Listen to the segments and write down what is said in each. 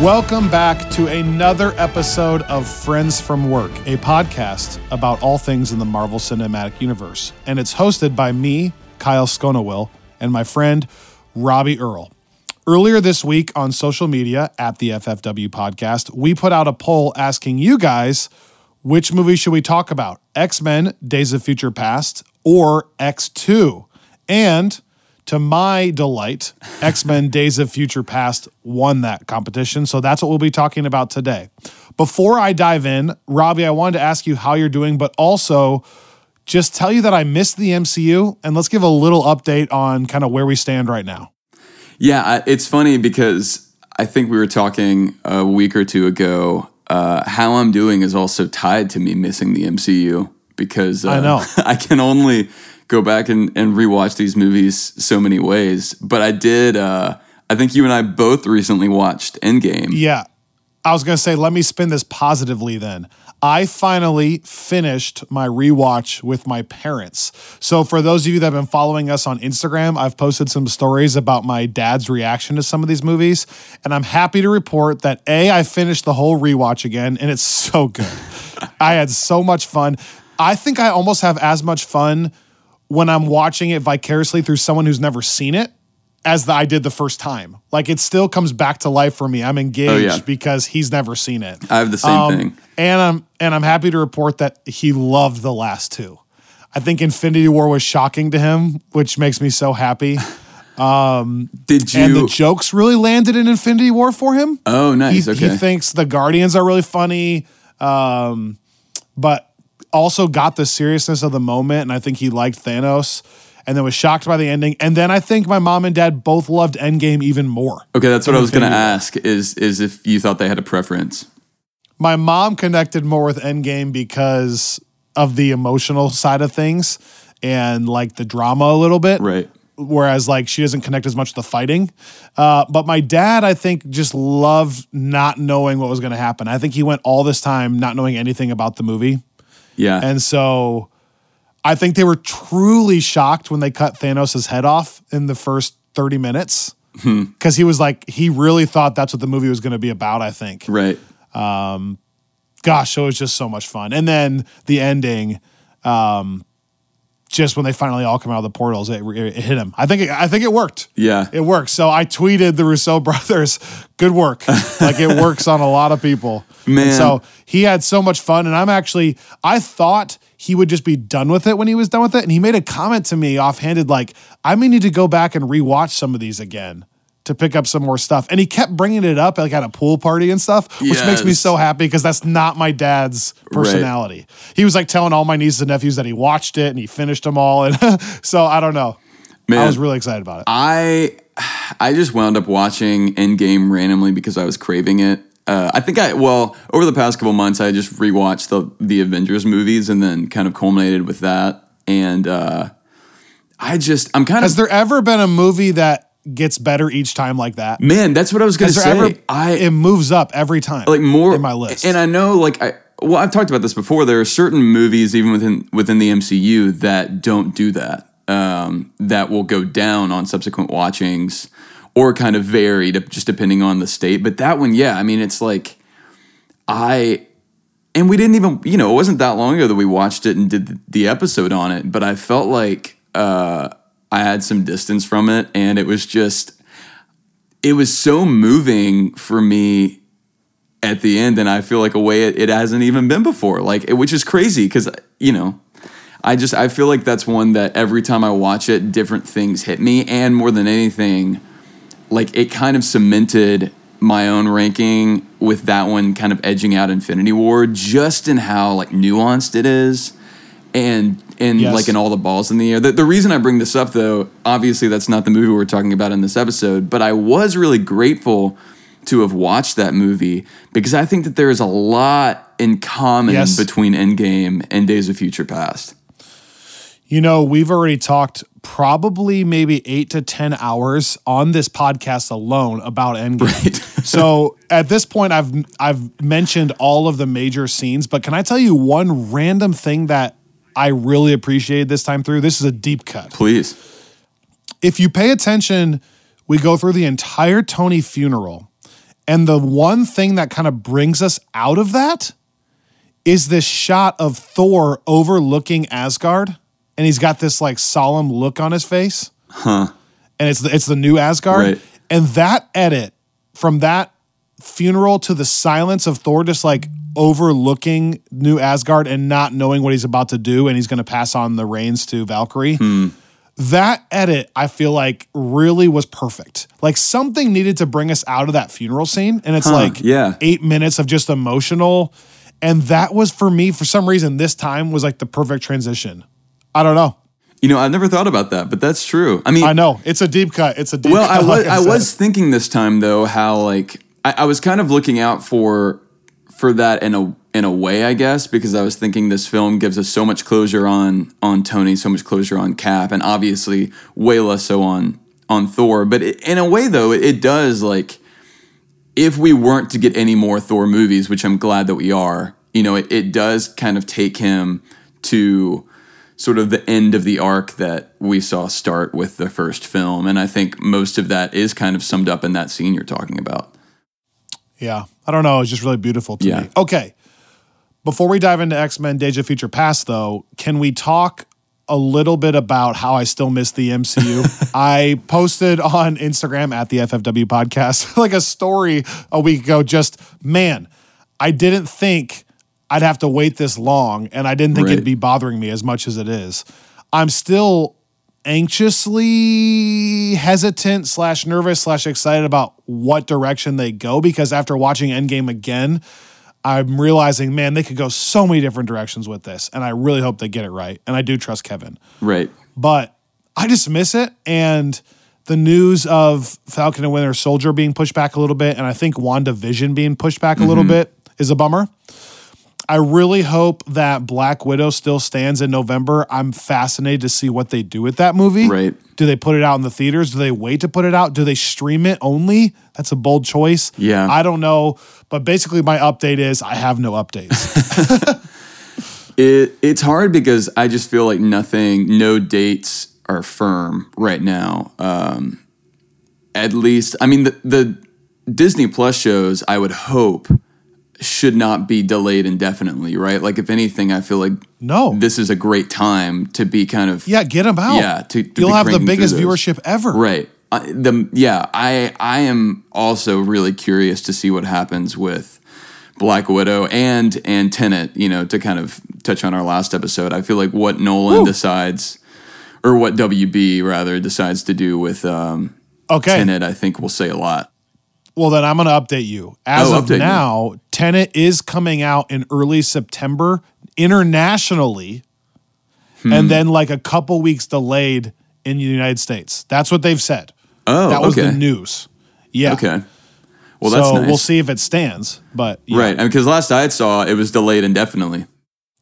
Welcome back to another episode of Friends from Work, a podcast about all things in the Marvel Cinematic Universe. And it's hosted by me, Kyle Sconawill, and my friend, Robbie Earl. Earlier this week on social media at the FFW podcast, we put out a poll asking you guys which movie should we talk about? X Men Days of Future Past or X2? And to my delight, X Men Days of Future Past won that competition. So that's what we'll be talking about today. Before I dive in, Robbie, I wanted to ask you how you're doing, but also just tell you that I missed the MCU and let's give a little update on kind of where we stand right now. Yeah, it's funny because I think we were talking a week or two ago. Uh, how I'm doing is also tied to me missing the MCU because uh, I know. I can only go back and, and rewatch these movies so many ways. But I did. Uh, I think you and I both recently watched Endgame. Yeah. I was going to say, let me spin this positively then. I finally finished my rewatch with my parents. So, for those of you that have been following us on Instagram, I've posted some stories about my dad's reaction to some of these movies. And I'm happy to report that A, I finished the whole rewatch again, and it's so good. I had so much fun. I think I almost have as much fun when I'm watching it vicariously through someone who's never seen it as the, I did the first time. Like it still comes back to life for me. I'm engaged Oh, yeah. because he's never seen it. I have the same Um, thing. And I'm and I'm happy to report that he loved the last two. I think Infinity War was shocking to him, which makes me so happy. Did you? and the jokes really landed in Infinity War for him. oh, nice. he, okay. he thinks the Guardians are really funny, um, but also got the seriousness of the moment. And I think he liked Thanos and then was shocked by the ending. And then I think my mom and dad both loved Endgame even more. okay, that's what I was going to ask. Is is if you thought they had a preference? My mom connected more with Endgame because of the emotional side of things and like the drama a little bit. Right. whereas like she doesn't connect as much to the fighting. Uh, but my dad, I think, just loved not knowing what was going to happen. I think he went all this time not knowing anything about the movie, Yeah. and so I think they were truly shocked when they cut Thanos' head off in the first thirty minutes because he was like he really thought that's what the movie was going to be about. I think right. gosh, it was just so much fun. And then the ending, um, just when they finally all come out of the portals, it, it hit him. I think it, I think it worked. Yeah. It worked. So I tweeted the Russo brothers, good work. like it works on a lot of people. And Man. so he had so much fun. And I'm actually, I thought he would just be done with it when he was done with it. And he made a comment to me offhanded, like, I may need to go back and rewatch some of these again to pick up some more stuff. And he kept bringing it up like at a pool party and stuff, which makes me so happy because that's not my dad's personality. He was like telling all my nieces and nephews that he watched it and he finished them all. And so I don't know. Man, I was really excited about it. I I just wound up watching Endgame randomly because I was craving it. Uh, I think I well over the past couple months I just rewatched the the Avengers movies and then kind of culminated with that. And uh, I just I'm kind of Has there ever been a movie that gets better each time like that? man. That's what I was gonna say. ever? I it moves up every time. like more in my list. And I know like I well I've talked about this before. There are certain movies even within within the MCU that don't do that. Um, that will go down on subsequent watchings or kind of vary to, just depending on the state. But that one, yeah, I mean, it's like I and we didn't even you know it wasn't that long ago that we watched it and did the episode on it but i felt like uh, i had some distance from it and it was just it was so moving for me at the end and i feel like a way it, it hasn't even been before like it, which is crazy because you know i just i feel like that's one that every time i watch it different things hit me and more than anything like it kind of cemented my own ranking with that one kind of edging out Infinity War just in how like nuanced it is and and Yes. like in all the balls in the air. The, the reason I bring this up though, obviously that's not the movie we're talking about in this episode, but I was really grateful to have watched that movie because I think that there is a lot in common Yes. between Endgame and Days of Future Past. You know, we've already talked probably maybe eight to 10 hours on this podcast alone about Endgame. so at this point, I've I've mentioned all of the major scenes, but can I tell you one random thing that I really appreciated this time through? This is a deep cut. Please. If you pay attention, we go through the entire Tony funeral. And the one thing that kind of brings us out of that is this shot of Thor overlooking Asgard. And he's got this like solemn look on his face. Huh. And it's the, it's the new Asgard. Right. And that edit from that funeral to the silence of Thor just like overlooking new Asgard and not knowing what he's about to do. And he's going to pass on the reins to Valkyrie hmm. that edit I feel like really was perfect. Like something needed to bring us out of that funeral scene and it's like yeah. 8 minutes of just emotional and that was for me for some reason this time was like the perfect transition. I don't know. You know, I've never thought about that, but that's true. I mean, I know. It's a deep cut. It's a deep well, cut. I was like I said. was thinking this time though how like I, I was kind of looking out for for that in a in a way, I guess, because I was thinking this film gives us so much closure on on Tony, so much closure on Cap, and obviously way less so on on Thor. But it, in a way, though, it, it does like if we weren't to get any more Thor movies, which I'm glad that we are, you know, it, it does kind of take him to sort of the end of the arc that we saw start with the first film. And I think most of that is kind of summed up in that scene you're talking about. Yeah. I don't know. It's just really beautiful to Yeah. me. Okay. Before we dive into X Men Days of Future Past, though, can we talk a little bit about how I still miss the MCU? I posted on Instagram at the FFW podcast like a story a week ago. Just, man, I didn't think I'd have to wait this long, and I didn't think Right. it'd be bothering me as much as it is. I'm still anxiously hesitant slash nervous slash excited about what direction they go because after watching Endgame again, I'm realizing, man, they could go so many different directions with this, and I really hope they get it right. And I do trust Kevin, Right. but I just miss it. And the news of Falcon and Winter Soldier being pushed back a little bit, and I think WandaVision being pushed back a little mm-hmm. bit is a bummer. I really hope that Black Widow still stands in November. I'm fascinated to see what they do with that movie. Right. Do they put it out in the theaters? Do they wait to put it out? Do they stream it only? That's a bold choice. Yeah. I don't know. But basically, my update is I have no updates. It it's hard because I just feel like nothing, no dates are firm right now. Um, at least, I mean, the, the Disney Plus shows, I would hope, should not be delayed indefinitely, right? Like, if anything, I feel like No. this is a great time to be kind of yeah, get them out. Yeah, to- to You'll have the biggest viewership ever. Right. Uh, the yeah, I I am also really curious to see what happens with Black Widow and and Tenet. You know, to kind of touch on our last episode, I feel like what Nolan decides, or what WB rather decides to do with um, Okay. Tenet, I think will say a lot. Well, then I'm going to update you. As Oh, of update now, Tenet is coming out in early September internationally, Hmm. and then like a couple weeks delayed in the United States. That's what they've said. Oh, that was okay. the news. Yeah. Okay. Well, so that's nice. we'll see if it stands. But yeah. Right, because last I saw, it was delayed indefinitely.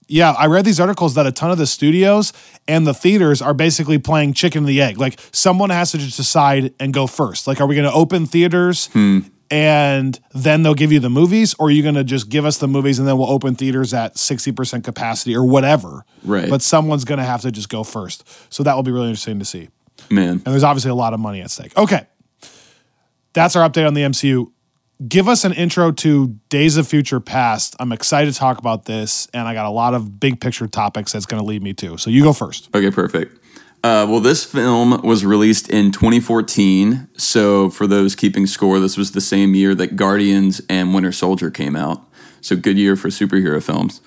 Yeah, I read these articles that a ton of the studios and the theaters are basically playing chicken and the egg. Like someone has to just decide and go first. Like, are we going to open theaters Hmm. and then they'll give you the movies, or are you going to just give us the movies and then we'll open theaters at sixty percent capacity or whatever? Right. But someone's going to have to just go first. So that will be really interesting to see. Man, And there's obviously a lot of money at stake. Okay, that's our update on the MCU. Give us an intro to Days of Future Past. I'm excited to talk about this, and I got a lot of big picture topics that's going to lead me to. So you go first. Okay, perfect. Uh, well, this film was released in 2014. So, for those keeping score, this was the same year that Guardians and Winter Soldier came out. So, good year for superhero films.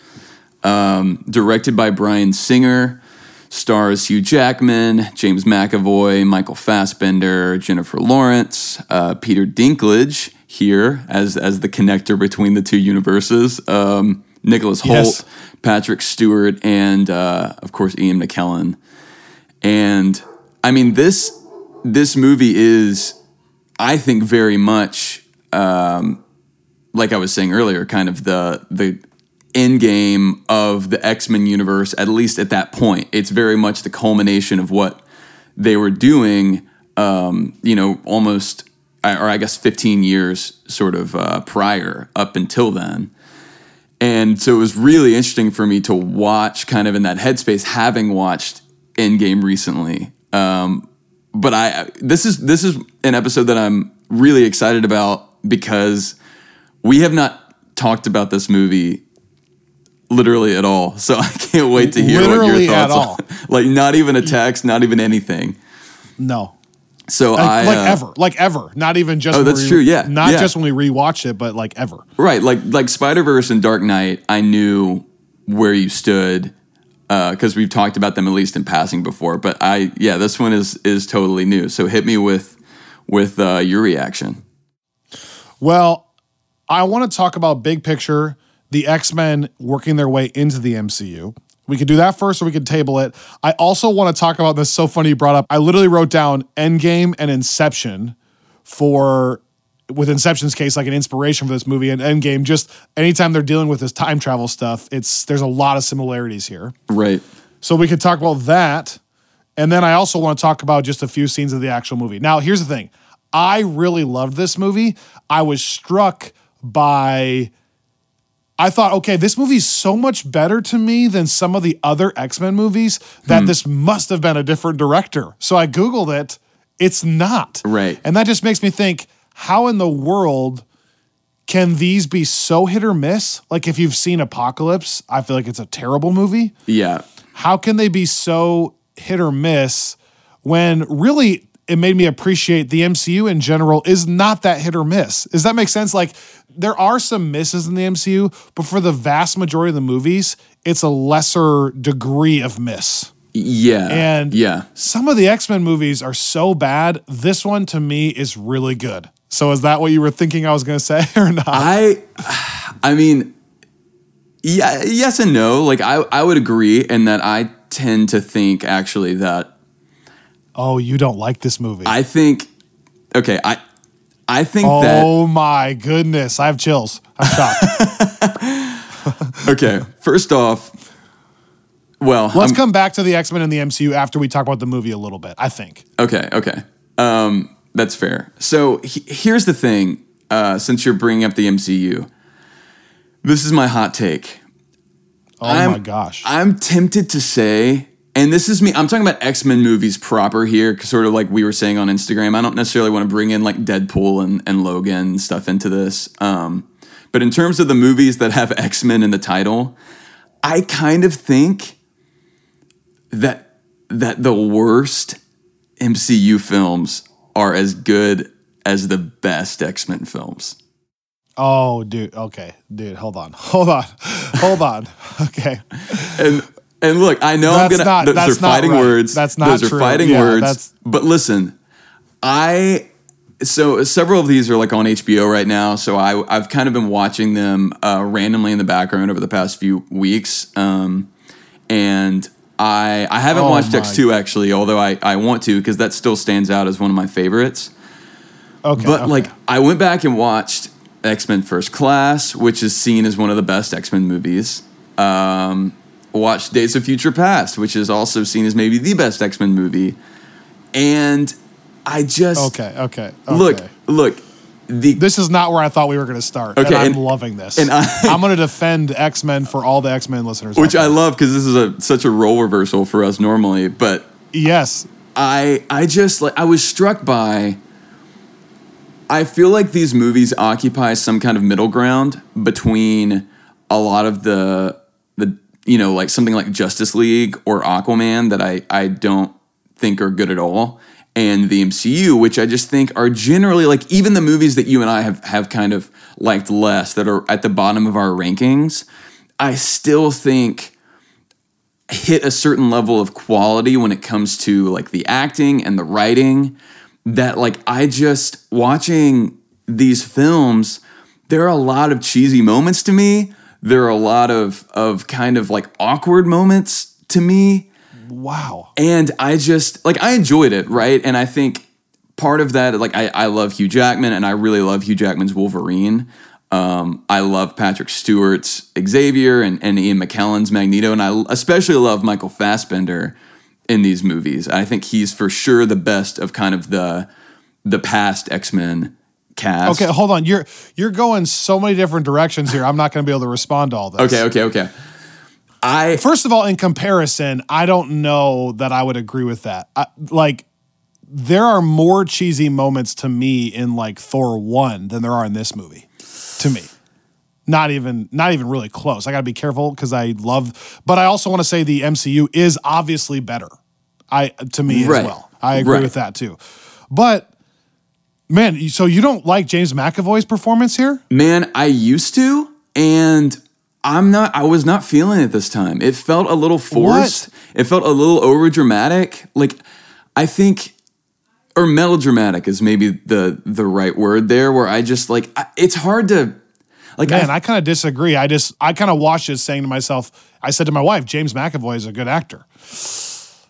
Um, directed by Bryan Singer, stars Hugh Jackman, James McAvoy, Michael Fassbender, Jennifer Lawrence, uh, Peter Dinklage here as as the connector between the two universes. Um, Nicholas Hoult, Yes. Patrick Stewart, and uh, of course Ian McKellen. And I mean this this movie is, I think, very much um, like I was saying earlier, kind of the the end game of the X Men universe. At least at that point, it's very much the culmination of what they were doing. Um, you know, almost or I guess 15 years sort of uh, prior up until then. And so it was really interesting for me to watch kind of in that headspace, having watched Endgame recently. Um, but I this is this is an episode that I'm really excited about because we have not talked about this movie literally at all. So I can't wait to hear what Literally your at thoughts are. like not even a text, not even anything. No. So Like, I like uh, ever. Like ever. Not even just Oh, when that's we- true, yeah, Not yeah. just when we rewatch it, but like ever. Right, like like Spider Verse and Dark Knight, I knew where you stood because we've talked about them at least in passing before. But I, yeah, this one is is totally new. So hit me with with uh, your reaction. Well, I want to talk about big picture, the X Men working their way into the MCU. We could do that first, or we could table it. I also want to talk about this. So funny you brought up. I literally wrote down Endgame and Inception for, with Inception's case, like an inspiration for this movie. And Endgame, just anytime they're dealing with this time travel stuff, it's there's a lot of similarities here. Right. So we could talk about that. And then I also want to talk about just a few scenes of the actual movie. Now, here's the thing I really loved this movie. I was struck by. I thought, okay, this movie's so much better to me than some of the other X Men movies that hmm. this must have been a different director. So I Googled it. It's not. Right. And that just makes me think how in the world can these be so hit or miss? Like if you've seen Apocalypse, I feel like it's a terrible movie Yeah. how can they be so hit or miss when really it made me appreciate the MCU in general is not that hit or miss. Does that make sense? Like there are some misses in the MCU, but for the vast majority of the movies, it's a lesser degree of miss. Yeah. And yeah. some of the X-Men movies are so bad. This one to me is really good. So is that what you were thinking I was going to say or not? I I mean yeah, yes and no. Like I I would agree in that I tend to think actually that oh, you don't like this movie. I think okay, I I think that oh my goodness, I have chills. I'm shocked. okay, first off well, Let's I'm- come back to the X Men and the MCU after we talk about the movie a little bit. I think. Okay, okay. Um, that's fair. So he- here's the thing uh, since you're bringing up the MCU, this is my hot take. Oh I'm- my gosh. I'm tempted to say, and this is me, I'm talking about X Men movies proper here sort of like we were saying on Instagram. I don't necessarily want to bring in like Deadpool and, and Logan and stuff into this. Um, but in terms of the movies that have X Men in the title, I kind of think that that the worst MCU films are as good as the best X Men films. oh, dude. Okay, dude. Hold on. Hold on. Hold on. Okay. And and look, I know That's I'm gonna. not- those that's are not fighting right. words. That's not Those true. are fighting Yeah, words. that's- But listen, I. So several of these are like on HBO right now. So I I've kind of been watching them uh, randomly in the background over the past few weeks. Um, and I I haven't Oh watched X two actually, although I I want to because that still stands out as one of my favorites. Okay. But okay. like, I went back and watched X Men First Class, which is seen as one of the best X Men movies. Um, watched Days of Future Past, which is also seen as maybe the best X Men movie. And I just Okay. Okay. okay. look, look. The This is not where I thought we were going to start. Okay, and I'm and- loving this. and I- am going to defend X Men for all the X Men listeners. which I love because this is a such a role reversal for us normally, but yes. I I just like I was struck by I feel like these movies occupy some kind of middle ground between a lot of the the you know like something like Justice League or Aquaman that I I don't think are good at all. And the MCU which I just think are generally like even the movies that you and I have have kind of liked less that are at the bottom of our rankings I still think hit a certain level of quality when it comes to like the acting and the writing that like I just watching these films there are a lot of cheesy moments to me there are a lot of of kind of like awkward moments to me Wow. and I just like I enjoyed it, right? And I think part of that, like I, I love Hugh Jackman, and I really love Hugh Jackman's Wolverine. Um, I love Patrick Stewart's Xavier and, and Ian McKellen's Magneto, and I especially love Michael Fassbender in these movies. I think he's for sure the best of kind of the the past X Men cast. Okay, hold on. You're you're going so many different directions here. I'm not going to be able to respond to all this. okay, okay, okay. I First of all, in comparison, I don't know that I would agree with that. I, like, there are more cheesy moments to me in like Thor one than there are in this movie. To me, not even not even really close. I got to be careful because I love, but I also want to say the MCU is obviously better. I to me Right. as well. I agree Right. with that too. But man, so you don't like James McAvoy's performance here? Man, I used to, and I'm not. I was not feeling it this time. It felt a little forced. It felt a little over dramatic. Like I think, or melodramatic is maybe the the right word there. Where I just like I, it's hard to like. Man, I, I kind of disagree. I just I kind of watched it saying to myself, I said to my wife, James McAvoy is a good actor.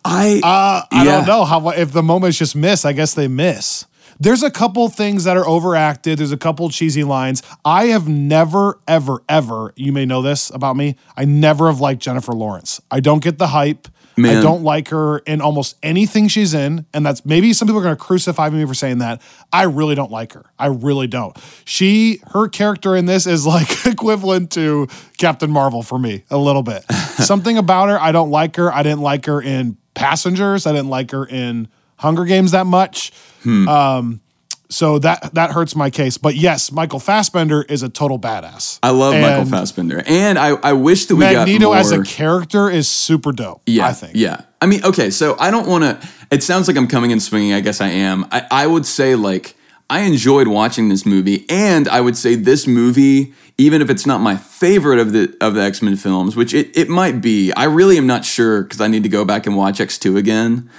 I Uh, I Yeah. don't know how if the moments just miss. I guess they miss. There's a couple things that are overacted. There's a couple cheesy lines. I have never, ever, ever. You may know this about me. I never have liked Jennifer Lawrence. I don't get the hype. I don't like her in almost anything she's in, and that's maybe some people are going to crucify me for saying that. I really don't like her. I really don't. She, her character in this is like equivalent to Captain Marvel for me a little bit. Something about her, I don't like her. I didn't like her in Passengers. I didn't like her in Hunger Games that much. Hmm. Um, so that that hurts my case. But yes, Michael Fassbender is a total badass. I love Michael And Fassbender, and I I wish that we Magneto got more. as a character is super dope. Yeah, I think. Yeah. I mean, okay, so I don't want to. It sounds like I'm coming and swinging. I guess I am. I, I would say like I enjoyed watching this movie, and I would say this movie, even if it's not my favorite of the of the X Men films, which it it might be. I really am not sure because I need to go back and watch X two again.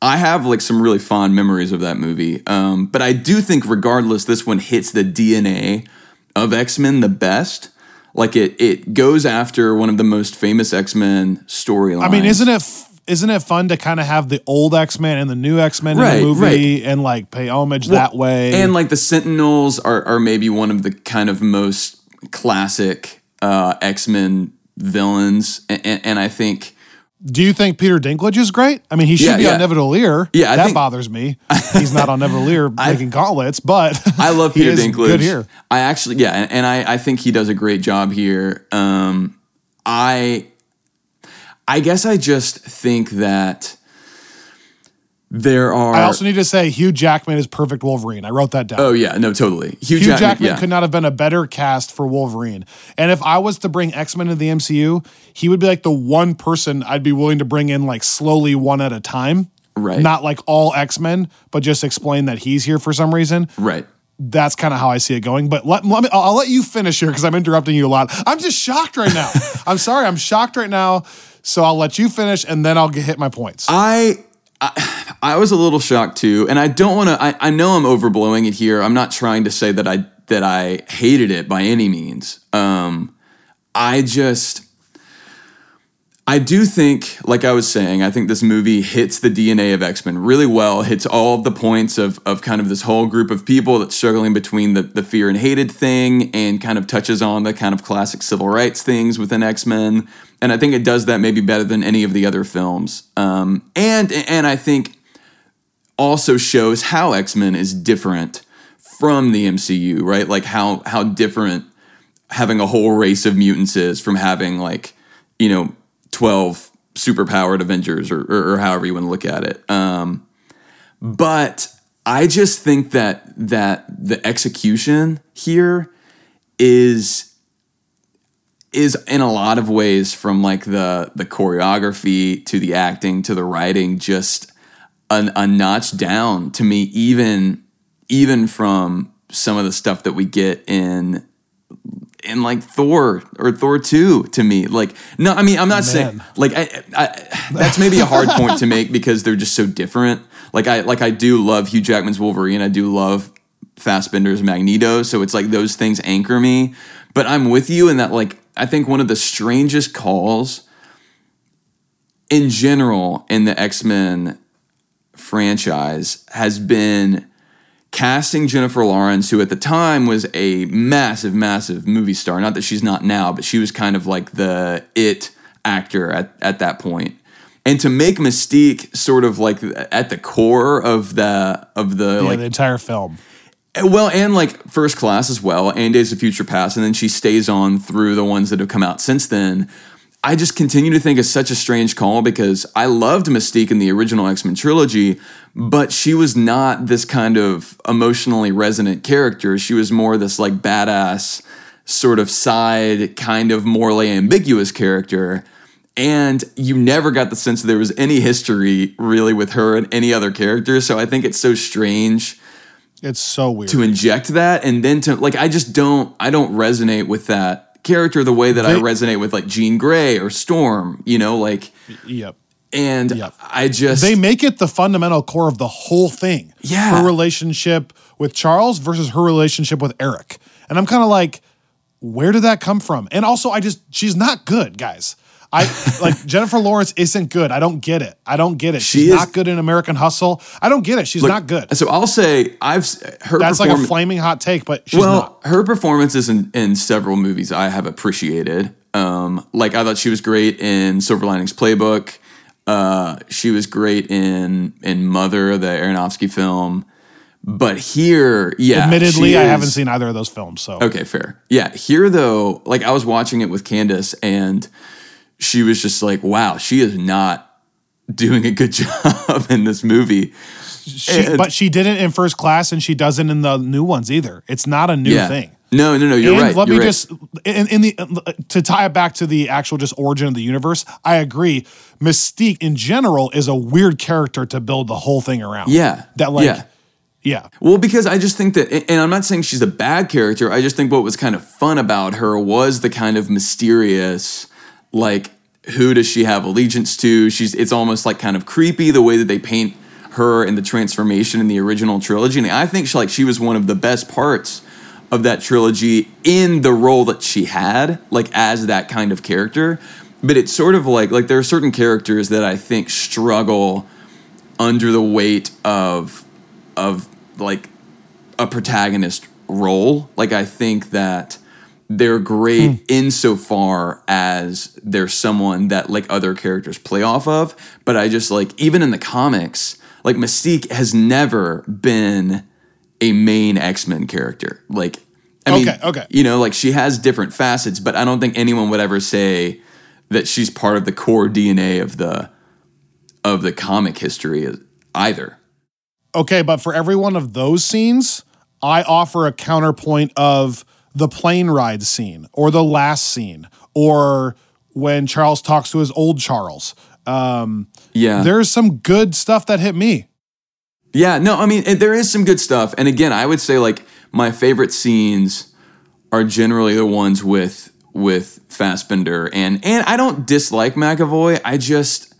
I have like some really fond memories of that movie, um, but I do think regardless, this one hits the DNA of X Men the best. Like it, it goes after one of the most famous X Men storylines. I mean, isn't it f- isn't it fun to kind of have the old X Men and the new X Men in the movie and like pay homage that way? And like the Sentinels are, are maybe one of the kind of most classic uh, X Men villains, and, and, and I think Do you think Peter Dinklage is great? I mean, he should Yeah, be yeah. on Nidavellir. Yeah, I that think- bothers me. He's not on Nidavellir making gauntlets, but I love Peter Dinklage. Good here. I actually, yeah, and, and I, I think he does a great job here. Um, I, I guess I just think that there are. I also need to say Hugh Jackman is perfect Wolverine. I wrote that down. oh yeah, no, totally. Hugh, Hugh Jackman, Jackman yeah. could not have been a better cast for Wolverine. And if I was to bring X Men to the MCU, he would be like the one person I'd be willing to bring in like slowly one at a time. Right. Not like all X Men, but just explain that he's here for some reason. right. That's kind of how I see it going. But let, let me, I'll, I'll let you finish here because I'm interrupting you a lot. I'm just shocked right now. I'm sorry. I'm shocked right now. So I'll let you finish and then I'll get, hit my points. I, I was a little shocked too, and I don't want to. I, I know I'm overblowing it here. I'm not trying to say that I that I hated it by any means. Um, I just. I do think, like I was saying, I think this movie hits the DNA of X Men really well. Hits all of the points of of kind of this whole group of people that's struggling between the the fear and hated thing, and kind of touches on the kind of classic civil rights things within X Men. And I think it does that maybe better than any of the other films. Um, and and I think also shows how X Men is different from the MCU, right? Like how how different having a whole race of mutants is from having like you know 12 superpowered avengers or, or, or however you want to look at it. Um, but I just think that that the execution here is is in a lot of ways from like the the choreography to the acting to the writing just a, a notch down to me even even from some of the stuff that we get in in like Thor or Thor 2 to me. Like, no, I mean, I'm not saying like I, I, that's maybe a hard point to make because they're just so different. Like I like I do love Hugh Jackman's Wolverine. I do love Fassbender's Magneto. So it's like those things anchor me. But I'm with you in that like I think one of the strangest calls in general in the X-Men franchise has been casting Jennifer Lawrence, who at the time was a massive, massive movie star. Not that she's not now, but she was kind of like the it actor at, at that point. And to make Mystique sort of like at the core of the of the Yeah, like the entire film. Eh, well, and like First Class as well, and Days of Future Past, and then she stays on through the ones that have come out since then. I just continue to think it's such a strange call because I loved Mystique in the original X Men trilogy, but she was not this kind of emotionally resonant character. She was more this like badass, sort of side, kind of morally ambiguous character. And you never got the sense that there was any history really with her and any other character. So I think it's so strange It's so weird. to inject that and then to like I just don't I don't resonate with that character the way that I resonate with like Jean Grey or Storm, you know, like yep. and Yep. I just They make it the fundamental core of the whole thing. Yeah. Her relationship with Charles versus her relationship with Eric. And I'm kind of like, where did that come from? And also, I just, she's not good, guys. I like Jennifer Lawrence isn't good. I don't get it. I don't get it. She She's is- not good in American Hustle. I don't get it. She's look, not good. So I'll say I've her That's like a flaming hot take, but she's well, not. her performances in, in several movies I have appreciated. Um, like I thought she was great in Silver Linings Playbook. Uh, she was great in in Mother, the Aronofsky film. But here, yeah, Admittedly, I haven't seen either of those films. So Okay, fair. Yeah, here though, like I was watching it with Candace and she was just like, wow, she is not doing a good job in this movie. she, and- but she didn't in first class, and she doesn't in the new ones either. It's not a new Yeah. thing. No, no, no, you're and right. let you're me right. just in, in the to tie it back to the actual just origin of the universe. I agree. Mystique in general is a weird character to build the whole thing around. Yeah. that like Yeah. yeah. Well, because I just think that, and I'm not saying she's a bad character. I just think what was kind of fun about her was the kind of mysterious, like, who does she have allegiance to? She's, it's almost like kind of creepy the way that they paint her and the transformation in the original trilogy. And I think she, like, she was one of the best parts of that trilogy in the role that she had, like, as that kind of character. But it's sort of like, like, there are certain characters that I think struggle under the weight of of like a protagonist role. Like I think that they're great hmm. insofar as they're someone that like other characters play off of. But I just like even in the comics, like Mystique has never been a main X-Men character. Like I mean, Okay, okay. you know, like she has different facets, but I don't think anyone would ever say that she's part of the core DNA of the of the comic history either. Okay, but for every one of those scenes, I offer a counterpoint of the plane ride scene or the last scene or when Charles talks to his old Charles. Um, Yeah. there's some good stuff that hit me. Yeah, no, I mean, it- there is some good stuff. And again, I would say like my favorite scenes are generally the ones with with Fassbender and and I don't dislike McAvoy. I just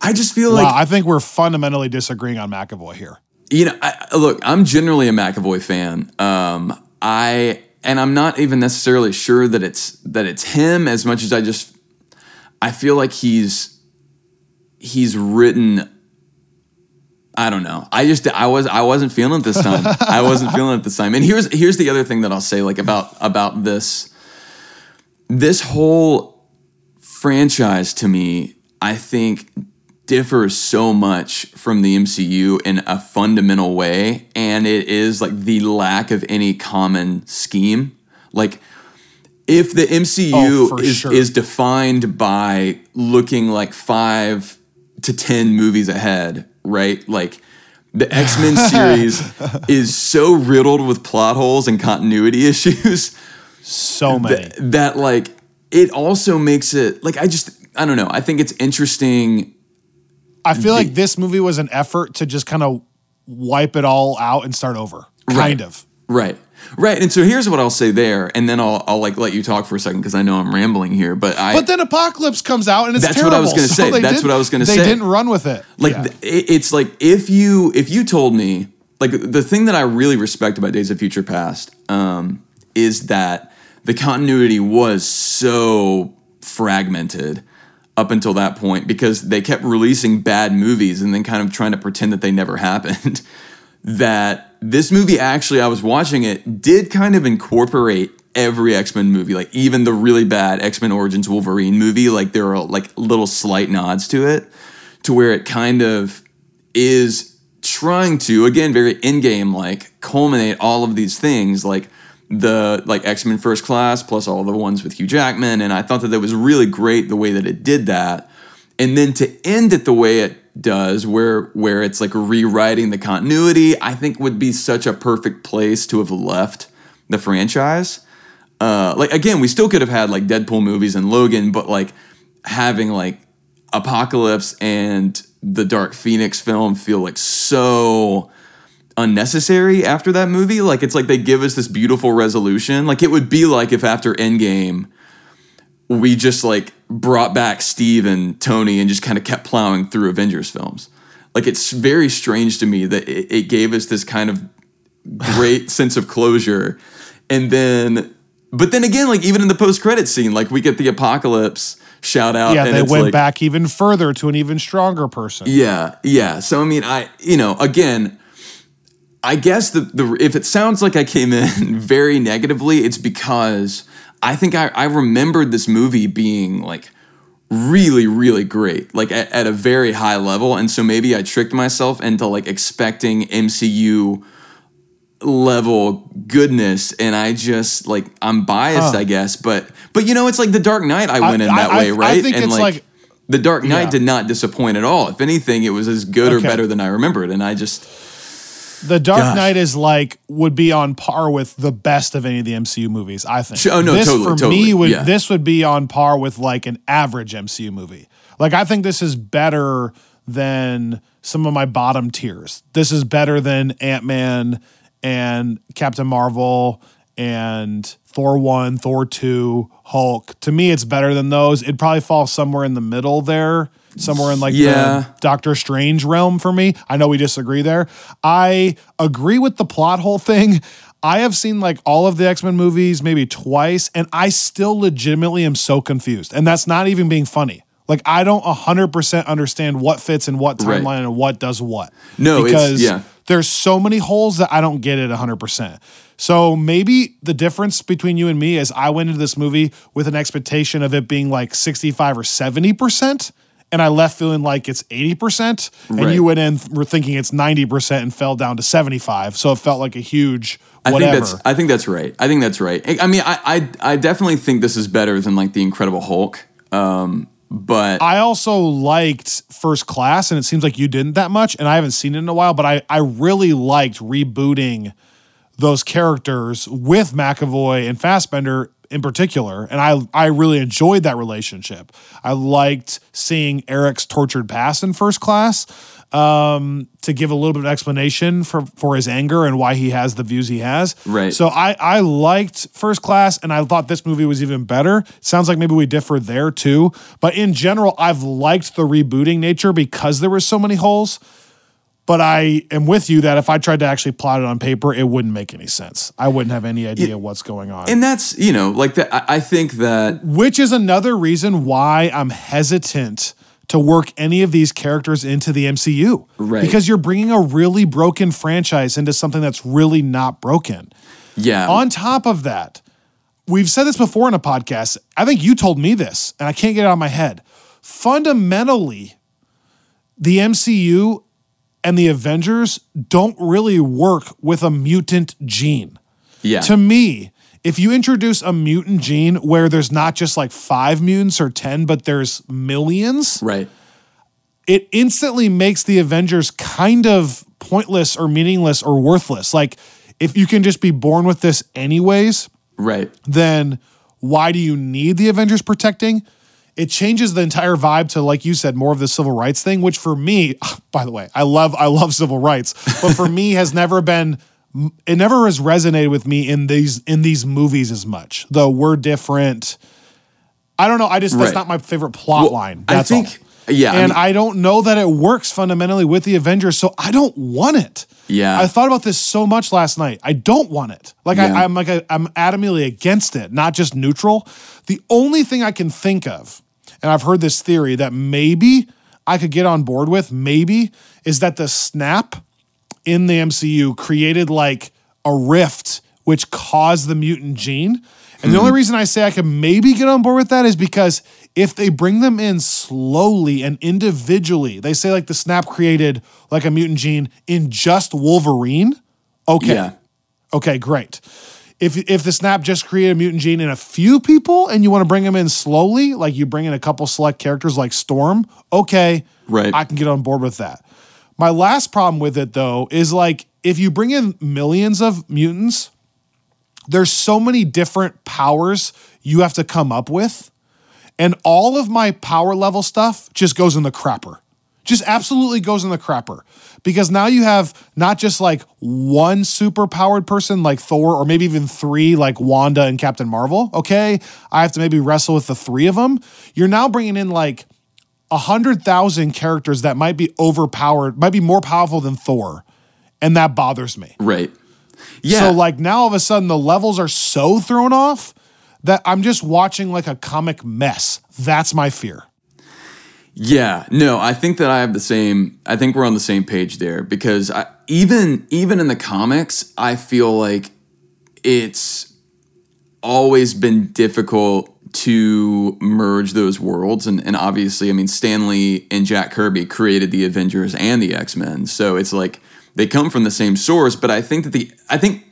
I just feel like I think we're fundamentally disagreeing on McAvoy here. you know, I- look, I'm generally a McAvoy fan. Um, I and I'm not even necessarily sure that it's that it's him as much as I just I feel like he's he's written. I don't know. I just I was I wasn't feeling it this time. I wasn't feeling it this time. And here's here's the other thing that I'll say like about about this this whole franchise to me, I think differs so much from the MCU in a fundamental way, and it is like the lack of any common scheme. Like if the MCU Oh, is, sure. is defined by looking like five to ten movies ahead, right? Like The X Men series is so riddled with plot holes and continuity issues So many. that, that like it also makes it like I just I don't know. I think it's interesting. I feel like this movie was an effort to just kind of wipe it all out and start over. Kind Right. of. Right. Right. And so here's what I'll say there, and then I'll I'll like let you talk for a second because I know I'm rambling here. But I But then Apocalypse comes out and it's That's what I was gonna So say. That's what I was gonna they say. They didn't run with it. like Yeah. th- it's like if you if you told me like the thing that I really respect about Days of Future Past um, is that the continuity was so fragmented up until that point because they kept releasing bad movies and then kind of trying to pretend that they never happened. that this movie actually, I was watching it, did kind of incorporate every X Men movie, like even the really bad X Men Origins Wolverine movie. Like there are like little slight nods to it, to where it kind of is trying to again very Endgame like culminate all of these things like the like X-Men First Class plus all the ones with Hugh Jackman and I thought that that was really great the way that it did that. And then to end it the way it does where where it's like rewriting the continuity I think would be such a perfect place to have left the franchise. Uh like again we still could have had like Deadpool movies and Logan but like having like Apocalypse and the Dark Phoenix film feel like so unnecessary after that movie. Like it's like they give us this beautiful resolution. Like it would be like if after Endgame we just like brought back Steve and Tony and just kind of kept plowing through Avengers films. Like it's very strange to me that it, it gave us this kind of great sense of closure. And then but then again, like even in the post credit scene, like we get the apocalypse shout out. yeah, and they went like, back even further to an even stronger person. yeah, yeah. So I mean, I you know, again, I guess the the if it sounds like I came in very negatively, it's because I think I, I remembered this movie being like really, really great, like at, at a very high level, and so maybe I tricked myself into like expecting MCU level goodness and I just like I'm biased I guess but but you know it's like the Dark Knight I went in I- that I- way I right think and it's like- the Dark Knight Yeah. did not disappoint at all. If anything, it was as good or better than I remembered. And I just, The Dark Gosh. Knight is like would be on par with the best of any of the MCU movies. I think. Oh, no, this totally, for totally, me would yeah. this would be on par with like an average MCU movie. Like I think this is better than some of my bottom tiers. This is better than Ant Man and Captain Marvel and Thor one, Thor two, Hulk. To me, it's better than those. It'd probably fall somewhere in the middle there. Somewhere in like Yeah. the Doctor Strange realm for me. I know we disagree there. I agree with the plot hole thing. I have seen like all of the X Men movies maybe twice, and I still legitimately am so confused. And that's not even being funny. Like I don't 100% understand what fits in what Right. timeline and what does what. No, it's- because yeah. there's so many holes that I don't get it 100%. So maybe the difference between you and me is I went into this movie with an expectation of it being like 65 or 70%. And I left feeling like it's 80%. And Right. you went in were thinking it's 90% and fell down to 75. So it felt like a huge I whatever. think that's, I think that's right. I think that's right. I, I mean, I, I, I definitely think this is better than like the Incredible Hulk. Um, but I also liked First Class, and it seems like you didn't that much, and I haven't seen it in a while, but I, I really liked rebooting those characters with McAvoy and Fassbender in particular. And I I really enjoyed that relationship. I liked seeing Eric's tortured past in first class. Um, to give a little bit of explanation for for his anger and why he has the views he has. Right. So I I liked First Class and I thought this movie was even better. Sounds like maybe we differ there too. But in general, I've liked the rebooting nature because there were so many holes. But I am with you that if I tried to actually plot it on paper, it wouldn't make any sense. I wouldn't have any idea what's going on. and that's you know like that. I, I think that Which is another reason why I'm hesitant to work any of these characters into the MCU. Right. Because you're bringing a really broken franchise into something that's really not broken. yeah, On top of that, we've said this before in a podcast. I think you told me this, and I can't get it out of my head. Fundamentally, the MCU and the Avengers don't really work with a mutant gene. yeah, To me, if you introduce a mutant gene where there's not just like five mutants or 10, but there's millions, right. it instantly makes the Avengers kind of pointless or meaningless or worthless. Like if you can just be born with this anyways, Right. then why do you need the Avengers protecting? It changes the entire vibe to, like you said, more of the civil rights thing, which for me, by the way, I love I love civil rights, but for me has never been it never has resonated with me in these in these movies as much. Though we're different. I don't know. I just that's Right. not my favorite plot Well, line. I think- all. yeah, I and mean- I don't know that it works fundamentally with the Avengers, so I don't want it. Yeah. I thought about this so much last night. I don't want it. Like Yeah. I, I'm like I, I'm adamantly against it, not just neutral. The only thing I can think of, and I've heard this theory that maybe I could get on board with, maybe, is that the snap in the MCU created like a rift which caused the mutant gene. And the only hmm. reason I say I can maybe get on board with that is because if they bring them in slowly and individually, they say like the snap created like a mutant gene in just Wolverine. Okay. Yeah. Okay, great. If if the snap just created a mutant gene in a few people and you want to bring them in slowly, like you bring in a couple select characters like Storm, okay, Right. I can get on board with that. My last problem with it though is like if you bring in millions of mutants, there's so many different powers you have to come up with. And all of my power level stuff just goes in the crapper. Just absolutely goes in the crapper. Because now you have not just like one super powered person like Thor, or maybe even three like Wanda and Captain Marvel. Okay. I have to maybe wrestle with the three of them. You're now bringing in like a hundred thousand characters that might be overpowered, might be more powerful than Thor. And that bothers me. Right. Yeah. So like now all of a sudden the levels are so thrown off that I'm just watching like a comic mess. That's my fear. Yeah, no, I think that I have the same. I think we're on the same page there because I, even even in the comics, I feel like it's always been difficult to merge those worlds, and and obviously, I mean, Stan Lee and Jack Kirby created the Avengers and the X Men, so it's like they come from the same source. But I think that the I think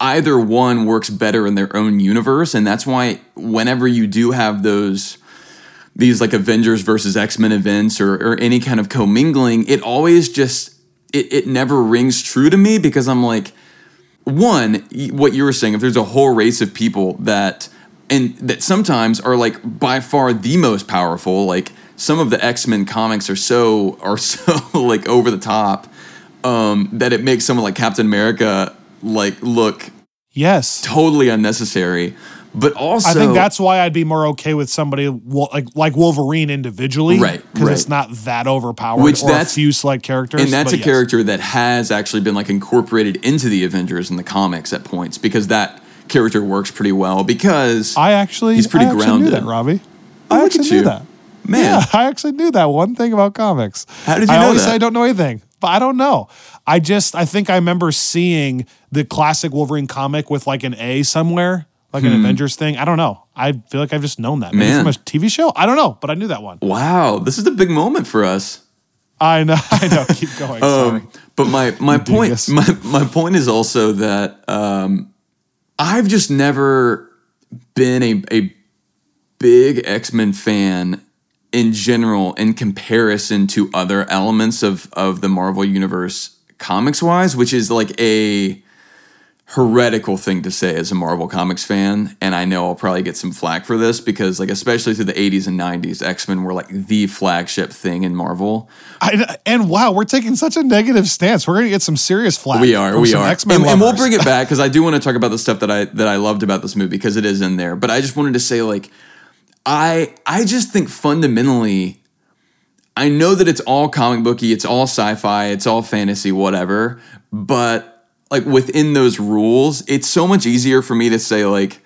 either one works better in their own universe, and that's why whenever you do have those these like Avengers versus X Men events or, or any kind of commingling, it always just it, it never rings true to me because I'm like, one, what you were saying, if there's a whole race of people that and that sometimes are like by far the most powerful, like some of the X Men comics are so are so like over the top um, that it makes someone like Captain America like look Yes. totally unnecessary. But also, I think that's why I'd be more okay with somebody like like Wolverine individually, Right, Because right. it's not that overpowered, Which or that's- a few select characters. and that's a yes. character that has actually been like incorporated into the Avengers in the comics at points because that character works pretty well because I actually, he's pretty I actually grounded. Knew that, Robbie. Oh, I actually knew that. Man. Yeah, I actually knew that one thing about comics. How did you I know always that? say I don't know anything, but I don't know. I just I think I remember seeing the classic Wolverine comic with like an A somewhere, like an Avengers thing. I don't know. I feel like I've just known that. Maybe Hmm. Man. from a TV show. I don't know, but I knew that one. wow, this is a big moment for us. I know. I know. Keep going. Sorry. Um, but my my point dingus. my my point is also that um, I've just never been a a big X Men fan in general in comparison to other elements of of the Marvel universe comics wise, which is like a heretical thing to say as a Marvel Comics fan, and I know I'll probably get some flack for this because, like, especially through the '80s and '90s, X Men were like the flagship thing in Marvel. I, and wow, we're taking such a negative stance. We're gonna get some serious flack. We are, we are, X-Men and, and we'll bring it back because I do want to talk about the stuff that I that I loved about this movie because it is in there. But I just wanted to say, like, I I just think fundamentally, I know that it's all comic booky, it's all sci-fi, it's all fantasy, whatever. But like within those rules, it's so much easier for me to say, like,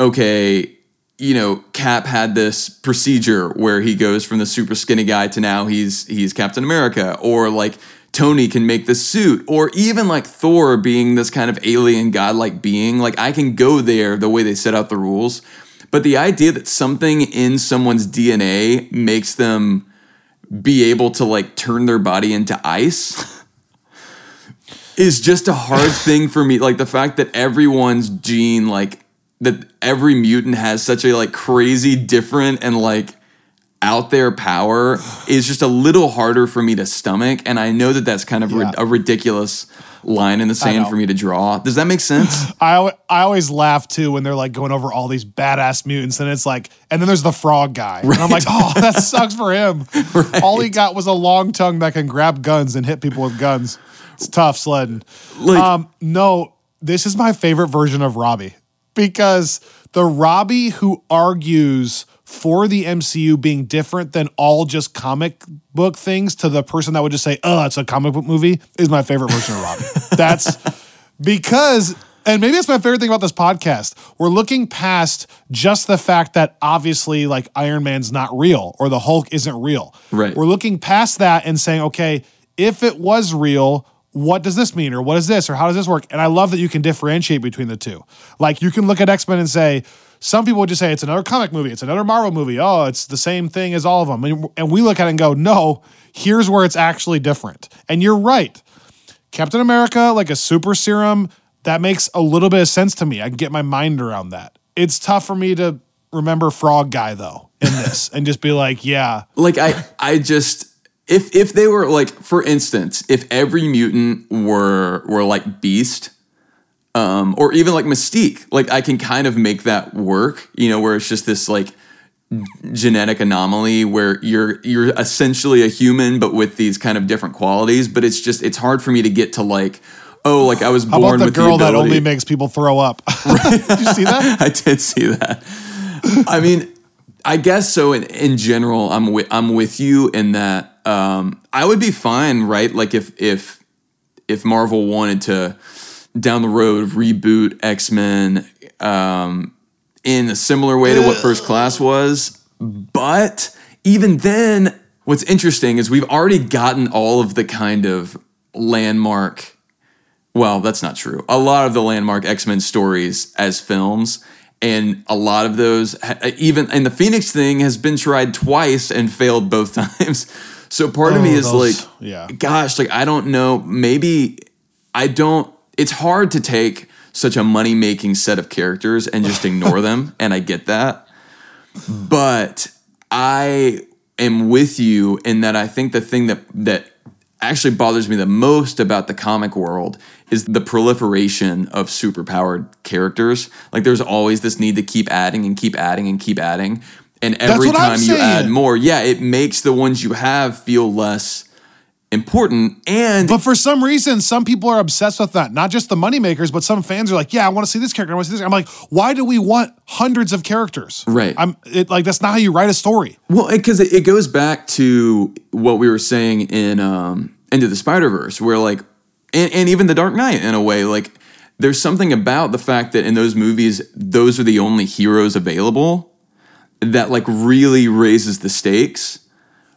okay, you know, Cap had this procedure where he goes from the super skinny guy to now he's he's Captain America, or like Tony can make the suit, or even like Thor being this kind of alien godlike being. Like I can go there the way they set out the rules. But the idea that something in someone's DNA makes them be able to like turn their body into ice is just a hard thing for me. Like the fact that everyone's gene, like that every mutant has such a like crazy different and like out there power is just a little harder for me to stomach. And I know that that's kind of ri- a ridiculous line in the sand for me to draw. Does that make sense? I I always laugh too when they're like going over all these badass mutants, and it's like, and then there's the frog guy, and I'm like, oh, that sucks for him. All he got was a long tongue that can grab guns and hit people with guns. It's tough sledding. Like- um, no, this is my favorite version of Robbie because the Robbie who argues for the MCU being different than all just comic book things to the person that would just say, oh, it's a comic book movie is my favorite version of Robbie. That's because and maybe that's my favorite thing about this podcast. We're looking past just the fact that obviously like Iron Man's not real or the Hulk isn't real. Right. We're looking past that and saying, okay, if it was real, what does this mean or what is this or how does this work? And I love that you can differentiate between the two. Like you can look at X-Men and say some people would just say it's another comic movie, it's another Marvel movie. Oh, it's the same thing as all of them. And, we look at it and go, "No, here's where it's actually different." And you're right. Captain America, like a super serum, that makes a little bit of sense to me. I can get my mind around that. It's tough for me to remember Frog Guy though in this and just be like, yeah, like I I just if if they were like for instance, if every mutant were were like Beast um or even like Mystique, like I can kind of make that work, you know, where it's just this like genetic anomaly where you're you're essentially a human but with these kind of different qualities, but it's just it's hard for me to get to like oh, like I was how born about the with girl the that only makes people throw up? Right? Did you see that? I did see that. I mean, I guess so. In, in general, I'm with I'm with you in that. Um, I would be fine, right? Like if if if Marvel wanted to down the road reboot X Men um, in a similar way to what First Class was, but even then, what's interesting is we've already gotten all of the kind of landmark well, that's not true. A lot of the landmark X Men stories as films, and a lot of those, even and the Phoenix thing has been tried twice and failed both times. So part of me Oh, is those- like, yeah. gosh, like I don't know. Maybe I don't. It's hard to take such a money making set of characters and just ignore them, and I get that. But I am with you in that I think the thing that that actually bothers me the most about the comic world is the proliferation of superpowered characters. Like there's always this need to keep adding and keep adding and keep adding. And every time you add more, yeah, it makes the ones you have feel less important. And But for some reason, some people are obsessed with that. Not just the moneymakers, but some fans are like, "Yeah, I want to see this character. I want to see this." I'm like, "Why do we want hundreds of characters?" Right. I'm it, like, that's not how you write a story. Well, because it, it goes back to what we were saying in um, Into the Spider Verse, where like, and, and even The Dark Knight in a way, like, there's something about the fact that in those movies, those are the only heroes available that like really raises the stakes.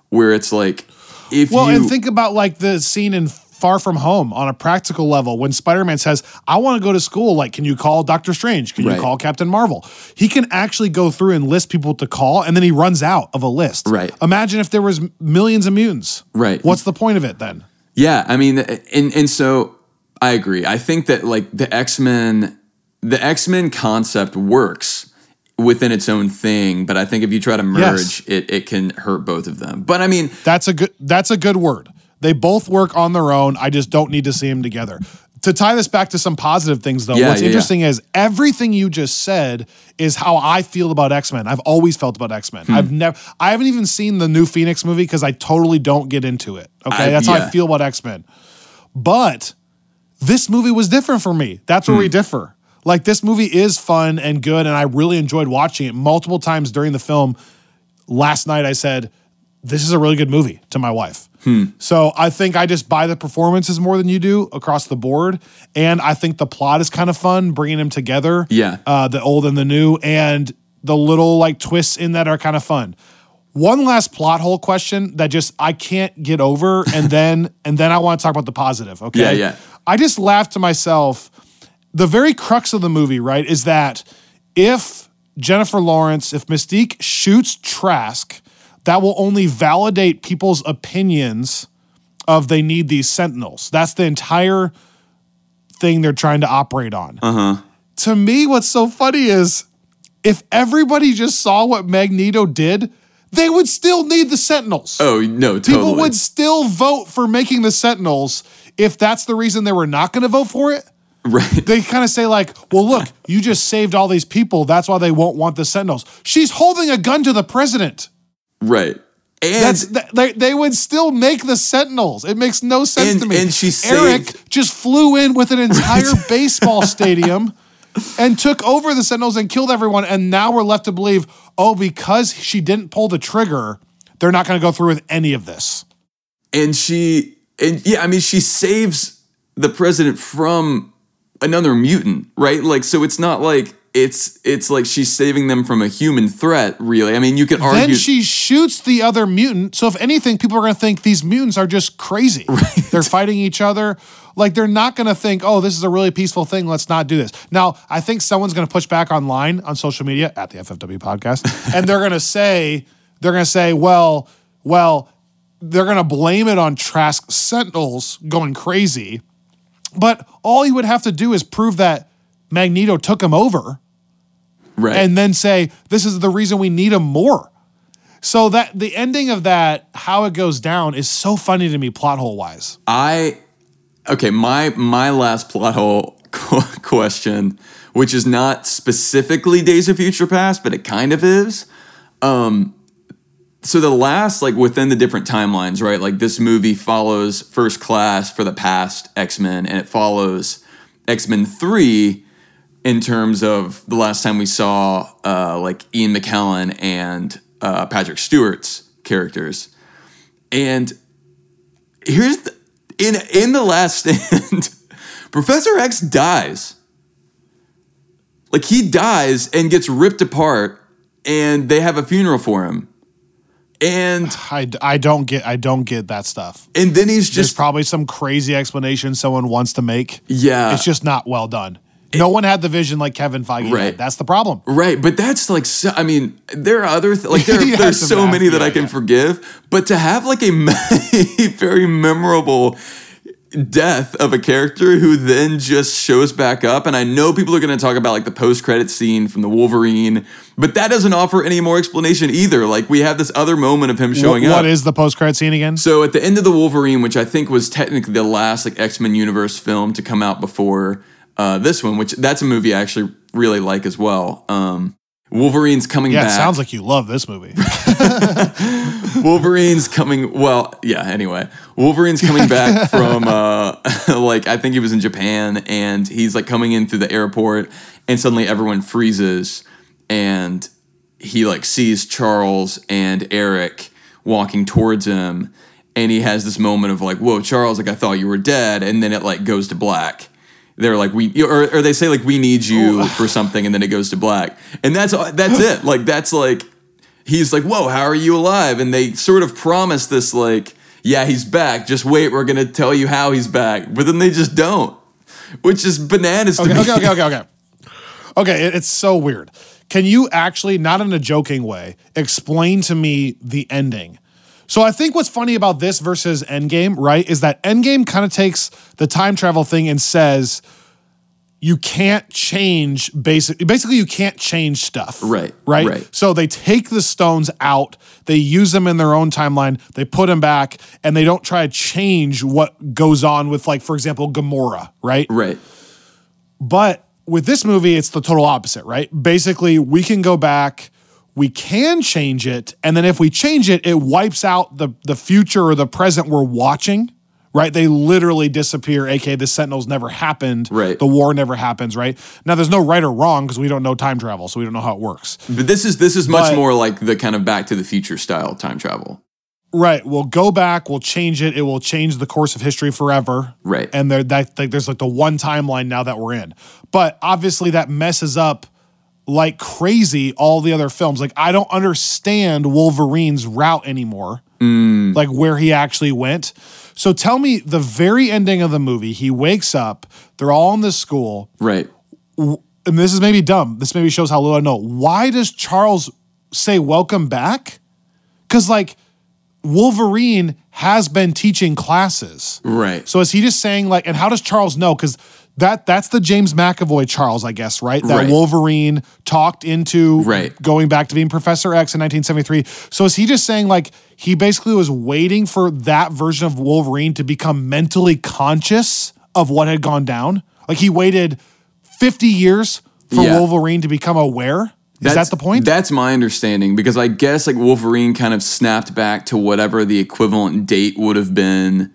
Where it's like, if Well, you and think about like the scene in Far From Home on a practical level when Spider-Man says, "I want to go to school." Like, can you call Doctor Strange? Can Right. you call Captain Marvel? He can actually go through and list people to call, and then he runs out of a list. Right. Imagine if there was millions of mutants. Right. What's the point of it then? Yeah, I mean, uh, and and so I agree. I think that like the X Men, the X Men concept works within its own thing, but I think if you try to merge, it it can hurt both of them. But I mean, That's a good. That's a good word. They both work on their own. I just don't need to see them together. To tie this back to some positive things, though, Yeah, what's yeah, yeah. interesting is everything you just said is how I feel about X Men. I've always felt about X Men. Hmm. I've never, I haven't even seen the new Phoenix movie because I totally don't get into it. Okay, I- that's how I feel about X Men. But this movie was different for me. That's where we Hmm. differ. Like this movie is fun and good, and I really enjoyed watching it multiple times during the film. Last night I said, "This is a really good movie" to my wife. Hmm. So I think I just buy the performances more than you do across the board, and I think the plot is kind of fun, bringing them together. Yeah. uh, the old and the new, and the little like twists in that are kind of fun. One last plot hole question that just I can't get over, and then and then I want to talk about the positive. Okay. Yeah, yeah. I just laughed to myself. The very crux of the movie, right, is that if Jennifer Lawrence, if Mystique shoots Trask, that will only validate people's opinions of they need these sentinels. That's the entire thing they're trying to operate on. Uh-huh. To me, what's so funny is if everybody just saw what Magneto did, they would still need the Sentinels. Oh no, totally. People would still vote for making the Sentinels if that's the reason they were not going to vote for it. Right. They kind of say like, "Well, look, you just saved all these people. That's why they won't want the Sentinels." She's holding a gun to the president. right. And That's they, they would still make the Sentinels. It makes no sense And- to me. and she Erik saved- just flew in with an entire baseball stadium and took over the Sentinels and killed everyone. And now we're left to believe, oh, because she didn't pull the trigger, they're not going to go through with any of this. and she and yeah, I mean she saves the president from another mutant, right? Like so it's not like it's it's like she's saving them from a human threat, really. I mean, you can argue Then she shoots the other mutant. So if anything, people are going to think these mutants are just crazy. They're fighting each other. Like they're not going to think, oh, this is a really peaceful thing. Let's not do this. Now, I think someone's going to push back online on social media at the FFW podcast, and they're going to say, they're going to say, well, well, they're going to blame it on Trask Sentinels going crazy. But all he would have to do is prove that Magneto took him over right. and then say this is the reason we need him more. So that the ending of that, how it goes down, is so funny to me, plot hole wise. I okay, my my last plot hole question, which is not specifically Days of Future Past, but it kind of is. Um, so the last like within the different timelines, right? Like this movie follows First Class for the past X Men, and it follows X Men Three in terms of the last time we saw uh, like Ian McKellen and uh, Patrick Stewart's characters, and here's the, in in the last stand professor x dies like he dies and gets ripped apart and they have a funeral for him and I, I don't get I don't get that stuff. and then he's There's just probably some crazy explanation someone wants to make. yeah It's just not well done. No one had the vision like Kevin Feige. Right. Had. That's the problem. Right, but that's like so, I mean, there are other th- like there, Yeah, there's so many that yeah, I can yeah. forgive, but to have like a very memorable death of a character who then just shows back up and I know people are going to talk about like the post-credit scene from the Wolverine, but that doesn't offer any more explanation either. Like we have this other moment of him showing What- up. what is the post credit scene again? So at the end of the Wolverine, which I think was technically the last like X Men universe film to come out before uh, this one, which that's a movie I actually really like as well. Um, Wolverine's coming yeah, back. it sounds like you love this movie. Wolverine's coming. Well, yeah. Anyway, Wolverine's coming back from uh, like I think he was in Japan, and he's like coming in through the airport, and suddenly everyone freezes, and he like sees Charles and Erik walking towards him, and he has this moment of like, "Whoa, Charles! Like I thought you were dead," and then it like goes to black. They're like we, or, or they say like we need you for something, and then it goes to black, and that's that's it. Like that's like he's like, "Whoa, how are you alive?" And they sort of promise this, like, "Yeah, he's back. Just wait, we're gonna tell you how he's back." But then they just don't, which is bananas to Okay, me. okay, okay, okay, okay. Okay, it's so weird. Can you actually, not in a joking way, explain to me the ending? So I think what's funny about this versus Endgame, right, is that Endgame kind of takes the time travel thing and says you can't change basic basically you can't change stuff. Right, Right? right. So they take the stones out, they use them in their own timeline, they put them back, and they don't try to change what goes on with like, for example, Gamora, right? Right, But with this movie, it's the total opposite, right? Basically, we can go back, we can change it, and then if we change it, it wipes out the the future or the present we're watching, right? They literally disappear, aka the Sentinels never happened, Right. The war never happens, right? Now there's no right or wrong because we don't know time travel, so we don't know how it works. but this is this is much But- more like the kind of Back to the Future style time travel. Right. We'll go back, we'll change it, it will change the course of history forever. Right. And there that like there's like the one timeline now that we're in. But obviously that messes up like crazy all the other films. Like I don't understand Wolverine's route anymore. Mm. Like where he actually went. So tell me the very ending of the movie, he wakes up, they're all in this school, Right, and this is maybe dumb. This maybe shows how little I know. Why does Charles say welcome back? Because like Wolverine has been teaching classes. right. So is he just saying like, and how does Charles know? Because that that's the James McAvoy Charles, I guess, right? That Right. Wolverine talked into Right. going back to being Professor X in 1973. So is he just saying like he basically was waiting for that version of Wolverine to become mentally conscious of what had gone down? Like he waited 50 years for Yeah. Wolverine to become aware? Is That's- that the point? That's my understanding because I guess like Wolverine kind of snapped back to whatever the equivalent date would have been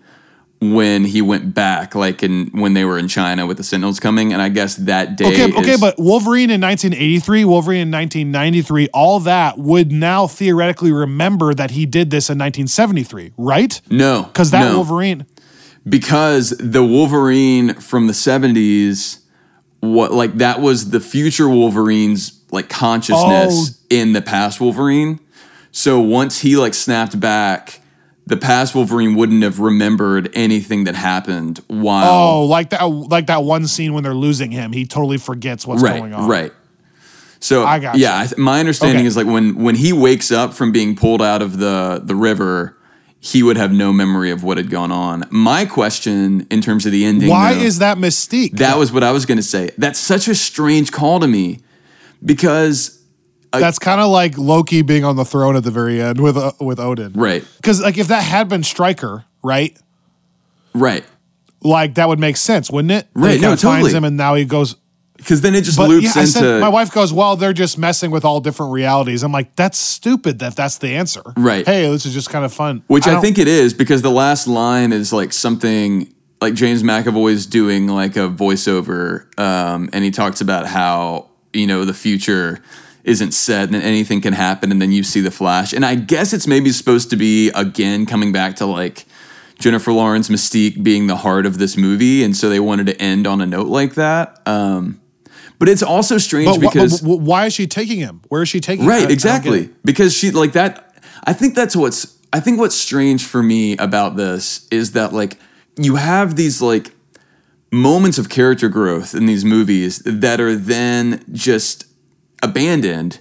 when he went back, like in when they were in China with the Sentinels coming, and I guess that day. Okay, okay, is- but Wolverine in 1983, Wolverine in 1993, all that would now theoretically remember that he did this in 1973, right? no, Because that no. Wolverine, because the Wolverine from the seventies, what like that was the future Wolverine's like consciousness oh. in the past Wolverine. So once he like snapped back, the past Wolverine wouldn't have remembered anything that happened while oh, like that, like that one scene when they're losing him, he totally forgets what's right, going on. right. So I got yeah, you. My understanding Okay. is like when when he wakes up from being pulled out of the the river, he would have no memory of what had gone on. My question in terms of the ending, Why though- is that mystique? That was what I was going to say. That's such a strange call to me because That's kind of like Loki being on the throne at the very end with uh, with Odin, right, Because like if that had been Stryker, right? right. Like that would make sense, wouldn't it? Right, He no, kinda finds totally. him, and now he goes. Because then it just But loops yeah, I into said, my wife goes, "Well, they're just messing with all different realities." I'm like, "That's stupid. That that's the answer." Right. Hey, this is just kind of fun. which I, don't- think it is because the last line is like something like James McAvoy's doing like a voiceover, um, and he talks about how you know the future isn't set and then anything can happen, and then you see the flash, and I guess it's maybe supposed to be again coming back to like. Jennifer Lawrence Mystique being the heart of this movie, and so they wanted to end on a note like that. Um, but it's also strange But, wh- because but why is she taking him? Where is she taking him? Right don't exactly because she like that i think that's what's i think what's strange for me about this is that like you have these like moments of character growth in these movies that are then just abandoned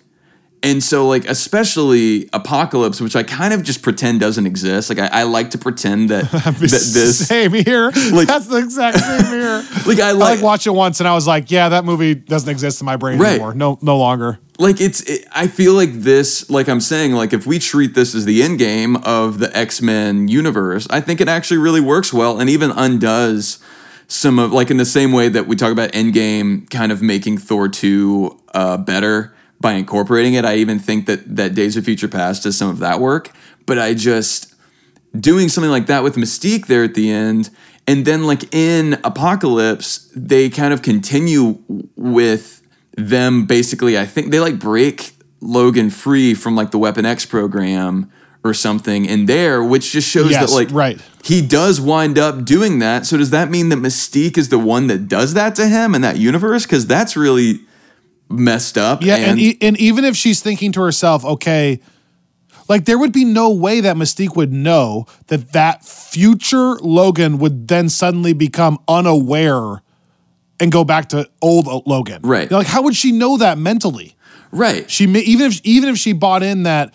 and so like especially apocalypse which i kind of just pretend doesn't exist like i, I like to pretend that, that this same here. Like- That's the exact same here. like i I like like watched it once, and I was like, "Yeah, that movie doesn't exist in my brain Right. anymore. No, no longer." like it's it, i feel like this like i'm saying like if we treat this as the end game of the x-men universe i think it actually really works well and even undoes some of like in the same way that we talk about endgame kind of making thor 2 uh, better by incorporating it i even think that that days of future past does some of that work but i just doing something like that with Mystique there at the end. And then, like in Apocalypse, they kind of continue with them basically. I think they like break Logan free from like the Weapon X program or something in there, which just shows Yes, that like right. he does wind up doing that. So does that mean that Mystique is the one that does that to him in that universe? Because that's really messed up. Yeah, and e- and even if she's thinking to herself, okay, like there would be no way that Mystique would know that that future Logan would then suddenly become unaware and go back to old Logan. Right. Like how would she know that mentally? right. She may, even if even if she bought in that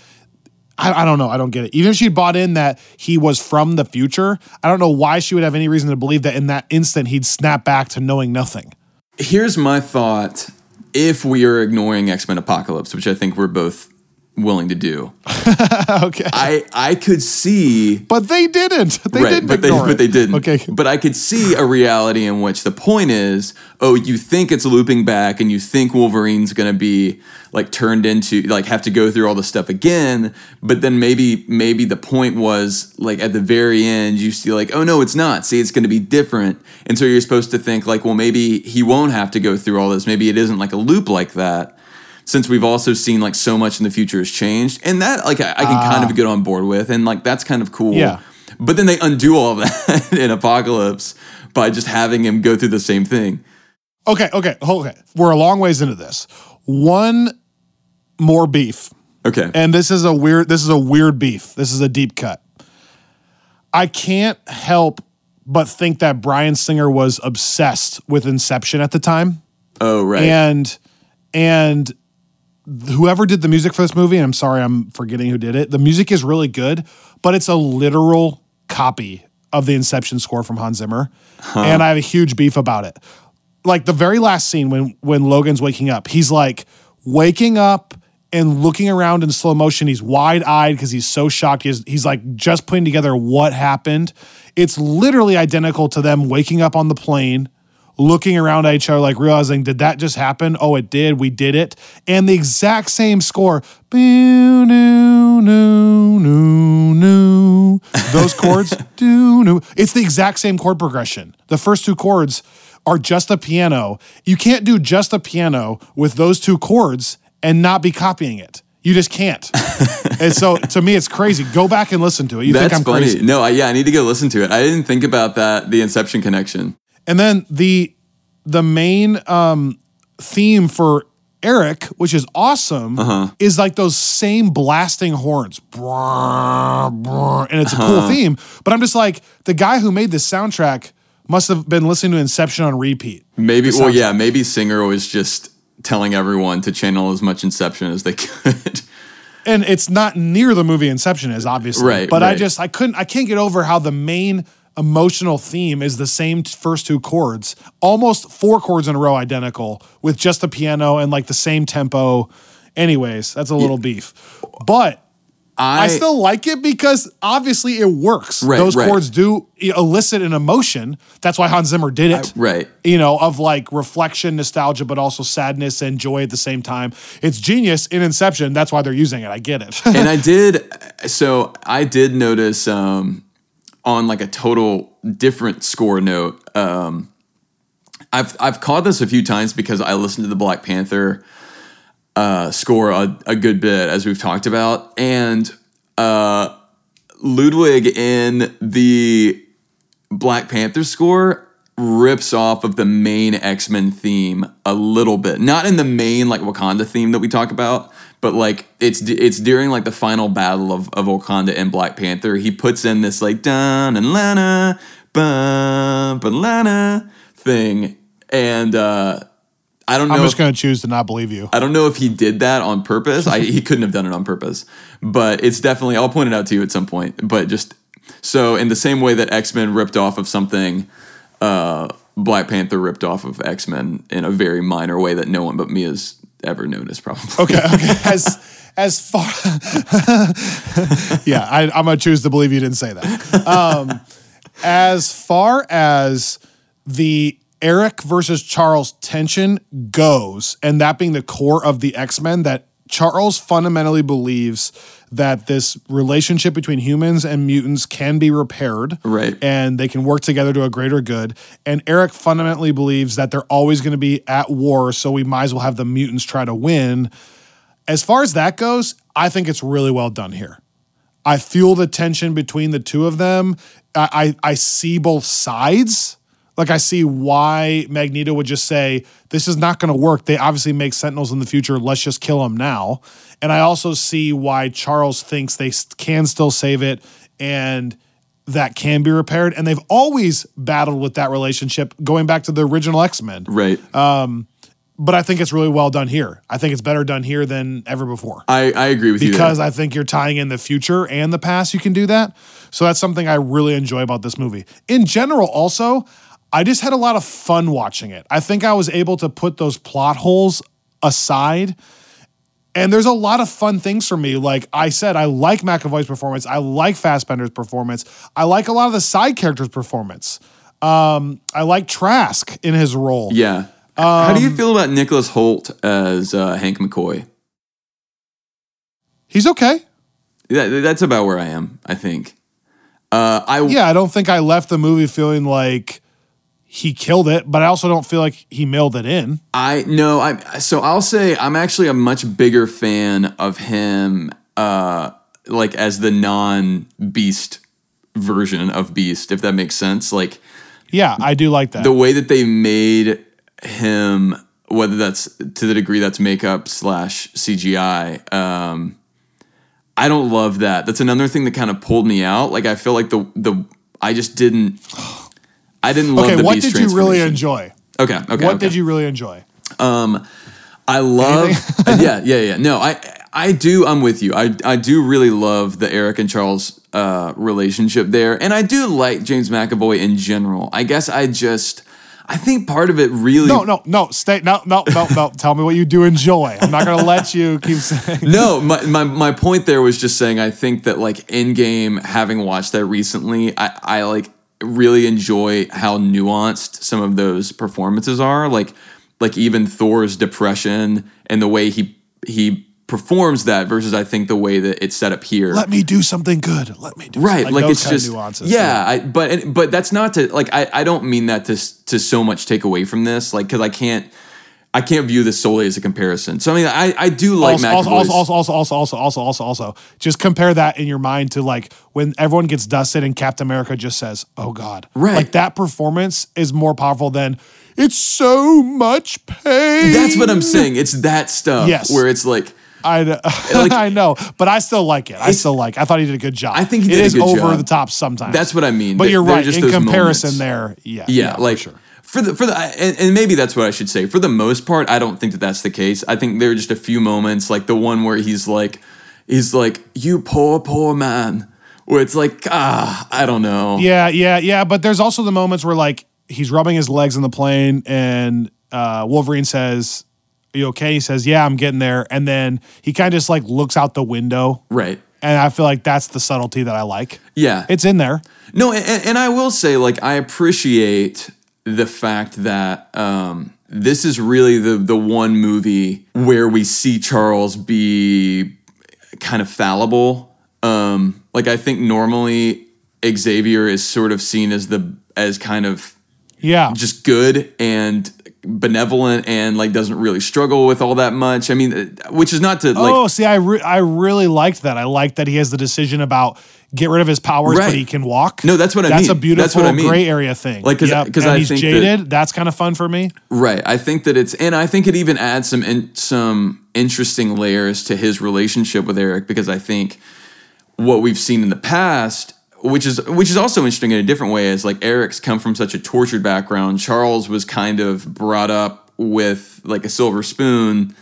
I, I don't know, I don't get it. Even if she bought in that he was from the future, I don't know why she would have any reason to believe that in that instant he'd snap back to knowing nothing. Here's my thought if we are ignoring X Men Apocalypse, which I think we're both willing to do. okay. I I could see But they didn't. They didn't but they ignore but they didn't. Okay. But I could see a reality in which the point is, oh, you think it's looping back and you think Wolverine's gonna be like turned into like have to go through all the stuff again, but then maybe maybe the point was like at the very end you see like, oh no, it's not. See, it's gonna be different. And so you're supposed to think like, well, maybe he won't have to go through all this. Maybe it isn't like a loop like that. Since we've also seen like so much in the future has changed, and that like I, I can kind of get on board with, and like that's kind of cool. Ah. Yeah. But then they undo all that in Apocalypse by just having him go through the same thing. Okay, okay, okay. We're a long ways into this. One more beef. Okay. And this is a weird this is a weird beef. This is a deep cut. I can't help but think that Bryan Singer was obsessed with Inception at the time. oh, right. And and whoever did the music for this movie, and I'm sorry I'm forgetting who did it. The music is really good, but it's a literal copy of the Inception score from Hans Zimmer. And I have a huge beef about it. like the very last scene when when Logan's waking up, he's like waking up and looking around in slow motion. He's wide eyed because he's so shocked. He's, he's like just putting together what happened. It's literally identical to them waking up on the plane, looking around at each other, like realizing, did that just happen? Oh, it did. We did it. And the exact same score. Boo, no, no, no, no. Those chords. do, no. It's the exact same chord progression. The first two chords are just a piano. You can't do just a piano with those two chords and not be copying it. You just can't. and so to me, it's crazy. Go back and listen to it. You That's think I'm funny. crazy. No, I, yeah, I need to go listen to it. I didn't think about that, the Inception connection. And then the the main um, theme for Erik, which is awesome, Uh-huh. is like those same blasting horns. Brrr, brrr, and it's a Uh-huh. cool theme. But I'm just like, the guy who made this soundtrack must have been listening to Inception on repeat. Maybe, well, yeah, maybe Singer was just telling everyone to channel as much Inception as they could. and it's not near the movie Inception is obviously. Right, But I just I couldn't I can't get over how the main emotional theme is the same first two chords, almost four chords in a row identical with just the piano and like the same tempo. Anyways, that's a little beef. But I, still like it because obviously it works. Right, Those right. chords do elicit an emotion. That's why Hans Zimmer did it right. you know, of like reflection, nostalgia, but also sadness and joy at the same time. It's genius in Inception. That's why they're using it. I get it. and I did so I did notice um on like a total different score note um I've I've caught this a few times because I listened to the Black Panther uh score a, a good bit as we've talked about and uh Ludwig in the Black Panther score rips off of the main X-Men theme a little bit. Not in the main like Wakanda theme that we talk about, but like it's it's during like the final battle of, of Wakanda and Black Panther. He puts in this like dun and lana bum lana thing. And uh I don't know I'm if- just going to choose to not believe you. I don't know if he did that on purpose. I, he couldn't have done it on purpose, but it's definitely. I'll point it out to you at some point. But just so in the same way that X Men ripped off of something, uh, Black Panther ripped off of X Men in a very minor way that no one but me has ever noticed. Probably. Okay, okay. As as far, yeah, I, I'm gonna choose to believe you didn't say that. Um, as far as the Erik versus Charles tension goes, and that being the core of the X Men, that Charles fundamentally believes that this relationship between humans and mutants can be repaired, Right. And they can work together to a greater good. And Erik fundamentally believes that they're always going to be at war, so we might as well have the mutants try to win. As far as that goes, I think it's really well done here. I feel the tension between the two of them. I, I, I see both sides. Like I see why Magneto would just say, "This is not going to work." They obviously make Sentinels in the future. Let's just kill them now. And I also see why Charles thinks they can still save it and that can be repaired. And they've always battled with that relationship going back to the original X Men. Right. Um, but I think it's really well done here. I think it's better done here than ever before I, I agree with you. because. I think you're tying in the future and the past. You can do that. So that's something I really enjoy about this movie. In general, also, I just had a lot of fun watching it. I think I was able to put those plot holes aside. And there's a lot of fun things for me. Like I said, I like McAvoy's performance. I like Fassbender's performance. I like a lot of the side characters' performance. Um, I like Trask in his role. yeah. How Um, do you feel about Nicholas Hoult as uh, Hank McCoy? He's okay. That, that's about where I am. I think. Uh, I Yeah, I don't think I left the movie feeling like he killed it, but I also don't feel like he mailed it in. I no, I so I'll say I'm actually a much bigger fan of him uh like as the non-beast version of Beast, if that makes sense. Like Yeah, I do like that. the way that they made him, whether that's to the degree that's makeup slash CGI, um, I don't love that. That's another thing that kind of pulled me out. Like I feel like the the I just didn't I didn't love okay, the what Beast did you really enjoy? Okay, okay. what okay. did you really enjoy? Um, I love. yeah, yeah, yeah. No, I I do. I'm with you. I I do really love the Erik and Charles uh, relationship there, and I do like James McAvoy in general. I guess I just I think part of it really No, no, no. Stay. No, no, no, no. Tell me what you do enjoy. I'm not gonna let you keep saying. no, my, my my point there was just saying I think that like Endgame, having watched that recently, I, I like really enjoy how nuanced some of those performances are. Like like even Thor's depression and the way he he performs that versus I think the way that it's set up here. Let me do something good. Let me do right something. like, those it's just nuances. yeah, I, but and- but that's not to like I, I don't mean that to to so much take away from this like because I can't I can't view this solely as a comparison. So I mean, I, I do like also, Also, also, also, also, also, also, also, also, just compare that in your mind to like when everyone gets dusted and Captain America just says, "Oh God," right? Like that performance is more powerful than it's so much pain. That's what I'm saying. It's that stuff. Yes. where it's like. I know, like, I know, but I still like it. I still like. I thought he did a good job. I think he did it is over job. the top sometimes. That's what I mean. But you're right. In comparison, moments. there, yeah, yeah, yeah like sure for the for the and, and maybe that's what I should say. For the most part, I don't think that that's the case. I think there are just a few moments, like the one where he's like, he's like, "You poor poor man," where it's like, ah, I don't know. Yeah, yeah, yeah. But there's also the moments where like he's rubbing his legs in the plane, and uh, Wolverine says, "Are you okay?" He says, "Yeah, I'm getting there." And then he kind of just like looks out the window, Right. and I feel like that's the subtlety that I like. Yeah. It's in there. No, and, and I will say, like, I appreciate the fact that um, this is really the the one movie where we see Charles be kind of fallible. Um, like, I think normally Xavier is sort of seen as the as kind of Yeah, just good and benevolent and like doesn't really struggle with all that much. I mean, uh, which is not to like oh, see, I re- I really liked that. I like that he has the decision about get rid of his powers, Right. but he can walk. No, that's what I That's mean. a beautiful That's what I mean. gray area thing. Like, because and I he's think that- jaded. that's kind of fun for me. Right. I think that it's, and I think it even adds some in, some interesting layers to his relationship with Erik because I think what we've seen in the past, which is which is also interesting in a different way, is like Erik's come from such a tortured background. Charles was kind of brought up with like a silver spoon.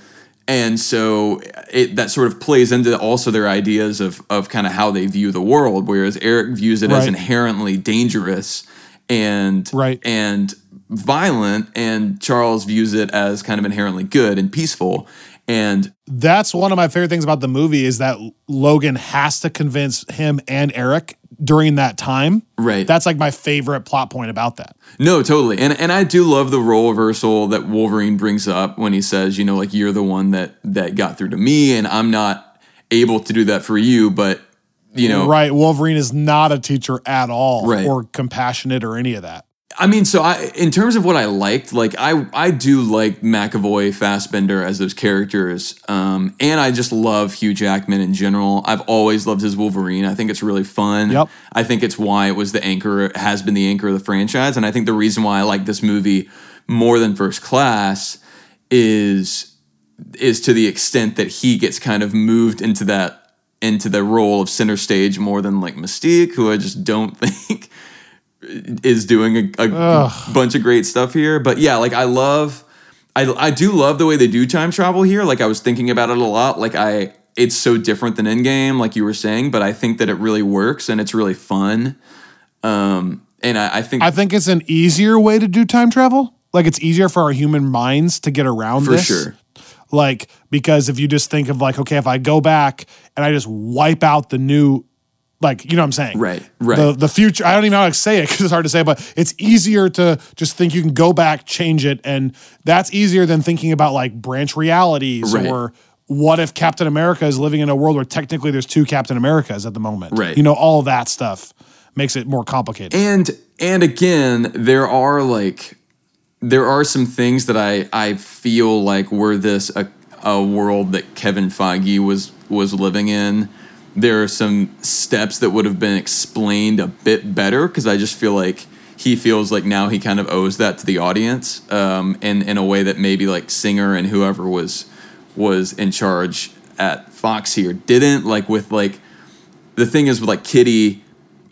And so it, that sort of plays into also their ideas of, of kind of how they view the world, whereas Erik views it as inherently dangerous and Right. and violent, and Charles views it as kind of inherently good and peaceful. And that's one of my favorite things about the movie is that Logan has to convince him and Erik during that time. Right. That's like my favorite plot point about that. no, totally. And and I do love the role reversal that Wolverine brings up when he says, you know, like you're the one that that got through to me, and I'm not able to do that for you, but you know, Right. Wolverine is not a teacher at all Right. or compassionate or any of that. I mean, so I, in terms of what I liked, like I, I do like McAvoy, Fassbender as those characters, um, and I just love Hugh Jackman in general. I've always loved his Wolverine. I think it's really fun. Yep. I think it's why it was the anchor, has been the anchor of the franchise, and I think the reason why I like this movie more than First Class is is to the extent that he gets kind of moved into that into the role of center stage more than like Mystique, who I just don't think is doing a, a bunch of great stuff here. But yeah, like I love, I I do love the way they do time travel here. Like I was thinking about it a lot. Like I, it's so different than Endgame, like you were saying. But I think that it really works and it's really fun. Um, and I, I think I think it's an easier way to do time travel. Like it's easier for our human minds to get around for this. sure. Like because if you just think of like, okay, if I go back and I just wipe out the new, like you know what I'm saying, Right, right. The the future. I don't even know how to say it because it's hard to say, but it's easier to just think you can go back, change it, and that's easier than thinking about like branch realities Right. or what if Captain America is living in a world where technically there's two Captain Americas at the moment. Right. You know, all that stuff makes it more complicated. and and again there are like there are some things that i i feel like were this a, a world that kevin feige was was living in there are some steps that would have been explained a bit better because i just feel like he feels like now he kind of owes that to the audience um, and in a way that maybe like singer and whoever was was in charge at fox here didn't like with like the thing is with like Kitty,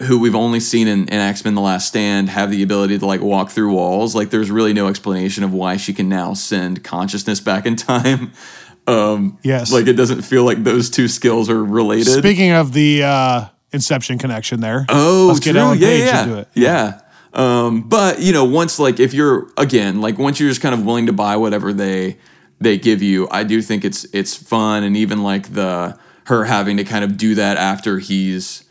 who we've only seen in, in X Men: The Last Stand, have the ability to like walk through walls. Like, there's really no explanation of why she can now send consciousness back in time. Um, Yes. like it doesn't feel like those two skills are related. Speaking of the uh, Inception connection there. oh, let's get true. Ellen yeah, Page yeah, into it. yeah. Um, but you know, once like if you're again like once you're just kind of willing to buy whatever they they give you, I do think it's it's fun and even like the her having to kind of do that after he's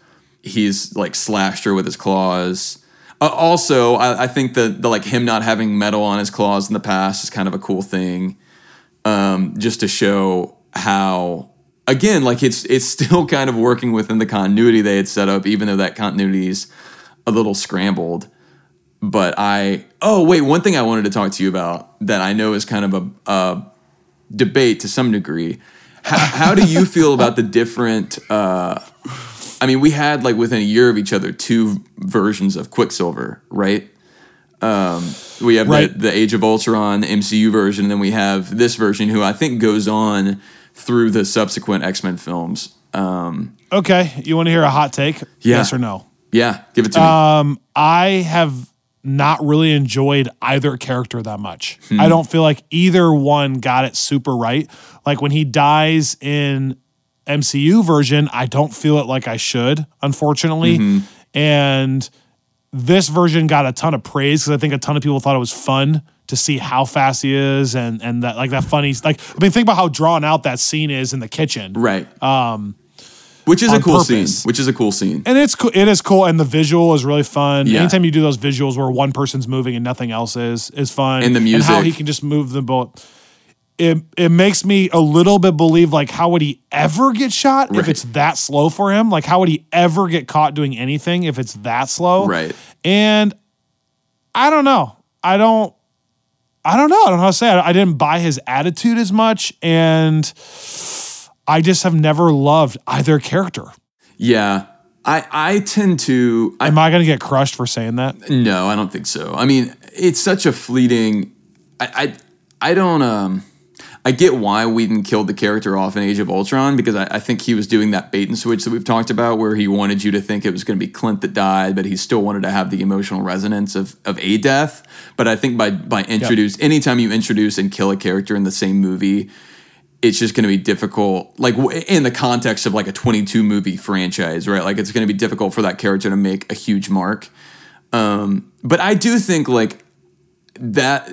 he's like slashed her with his claws. Uh, also, I, I think that the like him not having metal on his claws in the past is kind of a cool thing, um, just to show how again like it's it's still kind of working within the continuity they had set up, even though that continuity is a little scrambled. But I oh wait, one thing I wanted to talk to you about that I know is kind of a, a debate to some degree. How, how do you feel about the different? Uh, I mean, we had like within a year of each other two versions of Quicksilver, right? Um, we have Right. the, the Age of Ultron MCU version, and then we have this version, who I think goes on through the subsequent X Men films. Um, Okay, you want to hear a hot take? Yeah. Yes or no? yeah, give it to me. Um, I have not really enjoyed either character that much. Hmm. I don't feel like either one got it super right. Like when he dies in MCU version, I don't feel it like I should, unfortunately. Mm-hmm. And this version got a ton of praise because I think a ton of people thought it was fun to see how fast he is and and that like that funny like I mean think about how drawn out that scene is in the kitchen. right. Um, which is a cool purpose. scene. Which is a cool scene. And it's cool. It is cool, and the visual is really fun. Yeah. Anytime you do those visuals where one person's moving and nothing else is, is fun. And the and how he can just move them both. It it makes me a little bit believe like how would he ever get shot if it's that slow for him? Like how would he ever get caught doing anything if it's that slow? Right. And I don't know. I don't. I don't know. I don't know how to say. It. I didn't buy his attitude as much, and I just have never loved either character. Yeah. I, I tend to I Am I going to get crushed for saying that? No, I don't think so. I mean, it's such a fleeting. I I, I don't um. I get why Whedon killed the character off in Age of Ultron because I, I think he was doing that bait and switch that we've talked about, where he wanted you to think it was going to be Clint that died, but he still wanted to have the emotional resonance of of a death. But I think by by introduce anytime you introduce and kill a character in the same movie, it's just going to be difficult like in the context of like a 22 movie franchise right? Like it's going to be difficult for that character to make a huge mark. Um but i do think like that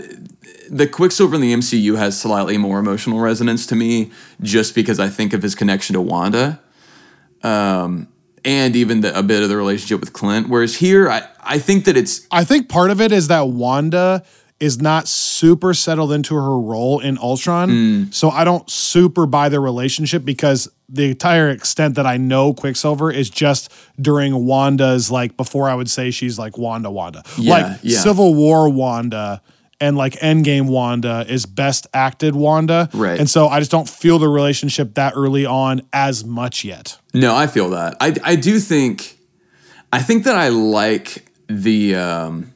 the quicksilver in the mcu has slightly more emotional resonance to me just because i think of his connection to wanda. Um and even the, a bit of the relationship with clint. Whereas here i i think that it's I think part of it is that Wanda is not super settled into her role in Ultron. Mm. So I don't super buy their relationship because the entire extent that I know Quicksilver is just during Wanda's like before I would say she's like Wanda Wanda. Yeah, like yeah. Civil War Wanda and like Endgame Wanda is best acted Wanda. Right. And so I just don't feel the relationship that early on as much yet. No, I feel that. I I do think I think that I like the um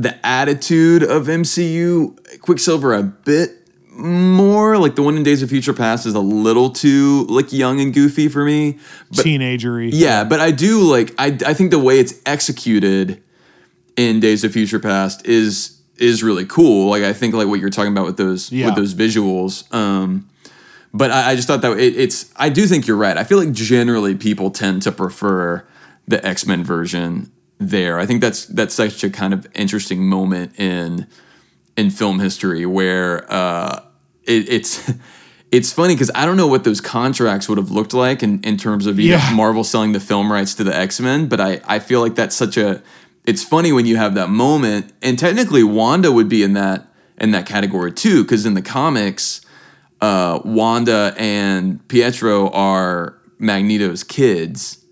the attitude of MCU Quicksilver a bit more. Like the one in Days of Future Past is a little too like young and goofy for me. But Teenagery. yeah, but I do like I I think the way it's executed in Days of Future Past is is really cool. Like I think like what you're talking about with those Yeah. with those visuals. Um but I, I just thought that it, it's I do think you're right. I feel like generally people tend to prefer the X-Men version there. I think that's that's such a kind of interesting moment in in film history where uh, it, it's it's funny because I don't know what those contracts would have looked like in, in terms of Yeah. Marvel selling the film rights to the X Men, but I, I feel like that's such a it's funny when you have that moment, and technically Wanda would be in that in that category too, because in the comics, uh, Wanda and Pietro are Magneto's kids.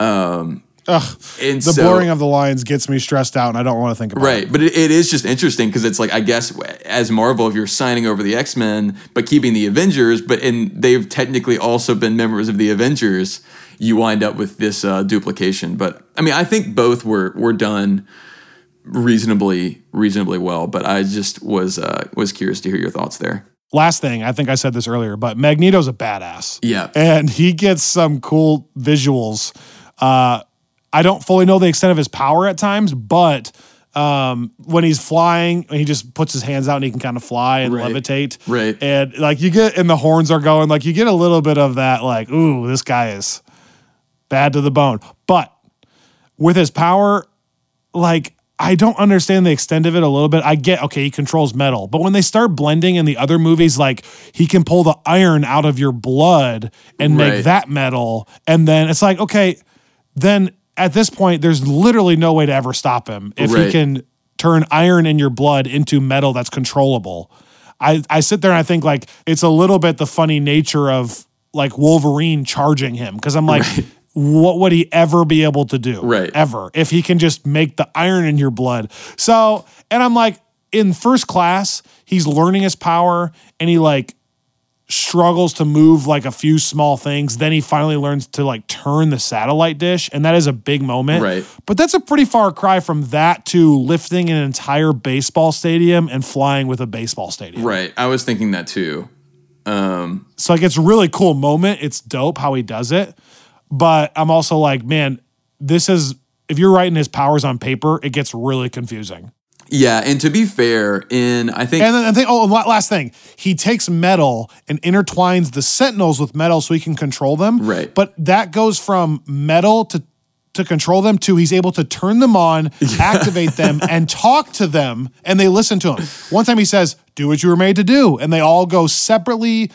Um, Ugh. and The so- blurring of the lines gets me stressed out and I don't want to think about it. Right, but it, it is just interesting because it's like I guess as Marvel, if you're signing over the X Men but keeping the Avengers, but and they've technically also been members of the Avengers, you wind up with this uh, duplication. But I mean, I think both were were done reasonably reasonably well. But I just was uh, was curious to hear your thoughts there. last thing, I think I said this earlier, but Magneto's a badass. Yeah. And he gets some cool visuals. Uh, I don't fully know the extent of his power at times, but um, when he's flying, he just puts his hands out and he can kind of fly and Right. levitate. Right. And like you get, and the horns are going, like you get a little bit of that, like, ooh, this guy is bad to the bone. But with his power, like I don't understand the extent of it a little bit. I get okay, he controls metal, but when they start blending in the other movies, like he can pull the iron out of your blood and make that metal, and then it's like okay, then at this point, there's literally no way to ever stop him if he can turn iron in your blood into metal that's controllable. I I sit there and I think like it's a little bit the funny nature of like Wolverine charging him because I'm like. What would he ever be able to do? Right. Ever. If he can just make the iron in your blood. So, and I'm like, in first class, he's learning his power and he like struggles to move like a few small things. Then he finally learns to like turn the satellite dish. And that is a big moment. Right. But that's a pretty far cry from that to lifting an entire baseball stadium and flying with a baseball stadium. Right. I was thinking that too. Um, So like it's a really cool moment. It's dope how he does it. But I'm also like, man, this is if you're writing his powers on paper, it gets really confusing. Yeah, and to be fair, in I think And then I think, oh, last thing, he takes metal and intertwines the sentinels with metal so he can control them. Right. But that goes from metal to to control them to he's able to turn them on, activate them, and talk to them, and they listen to him. One time he says, "Do what you were made to do," and they all go separately.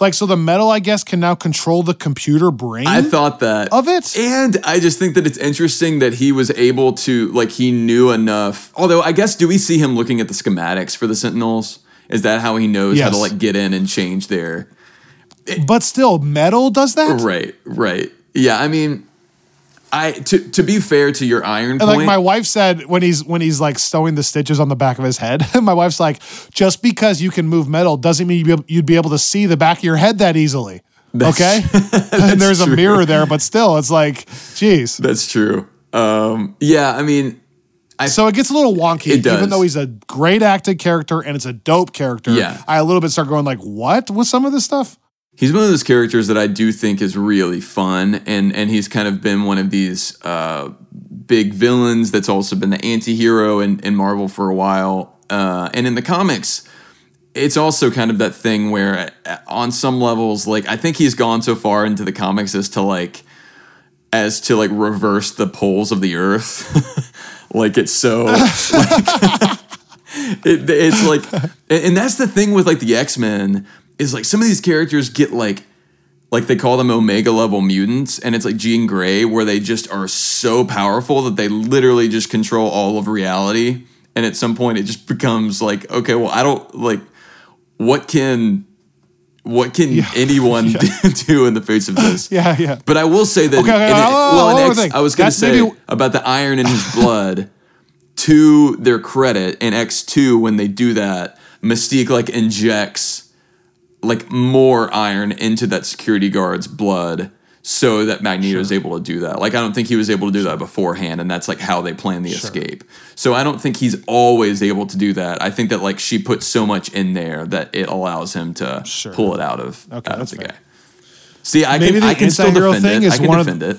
Like so, the metal, I guess, can now control the computer brain. I thought that Of it? and I just think that it's interesting that he was able to like he knew enough. Although I guess do we see him looking at the schematics for the Sentinels? Is that how he knows how to like get in and change their but still, metal does that. right, right? Yeah, I mean, I to to be fair to your iron And point, like my wife said when he's when he's like sewing the stitches on the back of his head, my wife's like, just because you can move metal doesn't mean you'd be able, you'd be able to see the back of your head that easily. okay, and there's a mirror there, but still, it's like, geez. that's true. Um, yeah, I mean, So it gets a little wonky, even though he's a great acted character and it's a dope character. Yeah. I a little bit start going like, what with some of this stuff? He's one of those characters that I do think is really fun, and and he's kind of been one of these uh, big villains that's also been the anti-hero in, in Marvel for a while. Uh, and in the comics, it's also kind of that thing where uh, on some levels, like I think he's gone so far into the comics as to like as to like reverse the poles of the earth. like it's so like, it, it's like and and that's the thing with like the X-Men is like some of these characters get like like they call them omega level mutants and it's like Jean Grey where they just are so powerful that they literally just control all of reality and at some point it just becomes like okay well I don't like what can what can anyone do in the face of this Yeah, yeah. but I will say that Okay, okay, in oh, oh, well, in one more X. I was going to say maybe- about the iron in his blood. to their credit, in X two when they do that, Mystique like injects like more iron into that security guard's blood so that Magneto is able to do that. Like I don't think he was able to do that beforehand, and that's like how they plan the escape. So I don't think he's always able to do that. I think that like she put so much in there that it allows him to Sure. pull it out of Okay, out of that's the fair. guy. See, I Maybe can the I can still anti-hero defend thing it. is I can one of- it.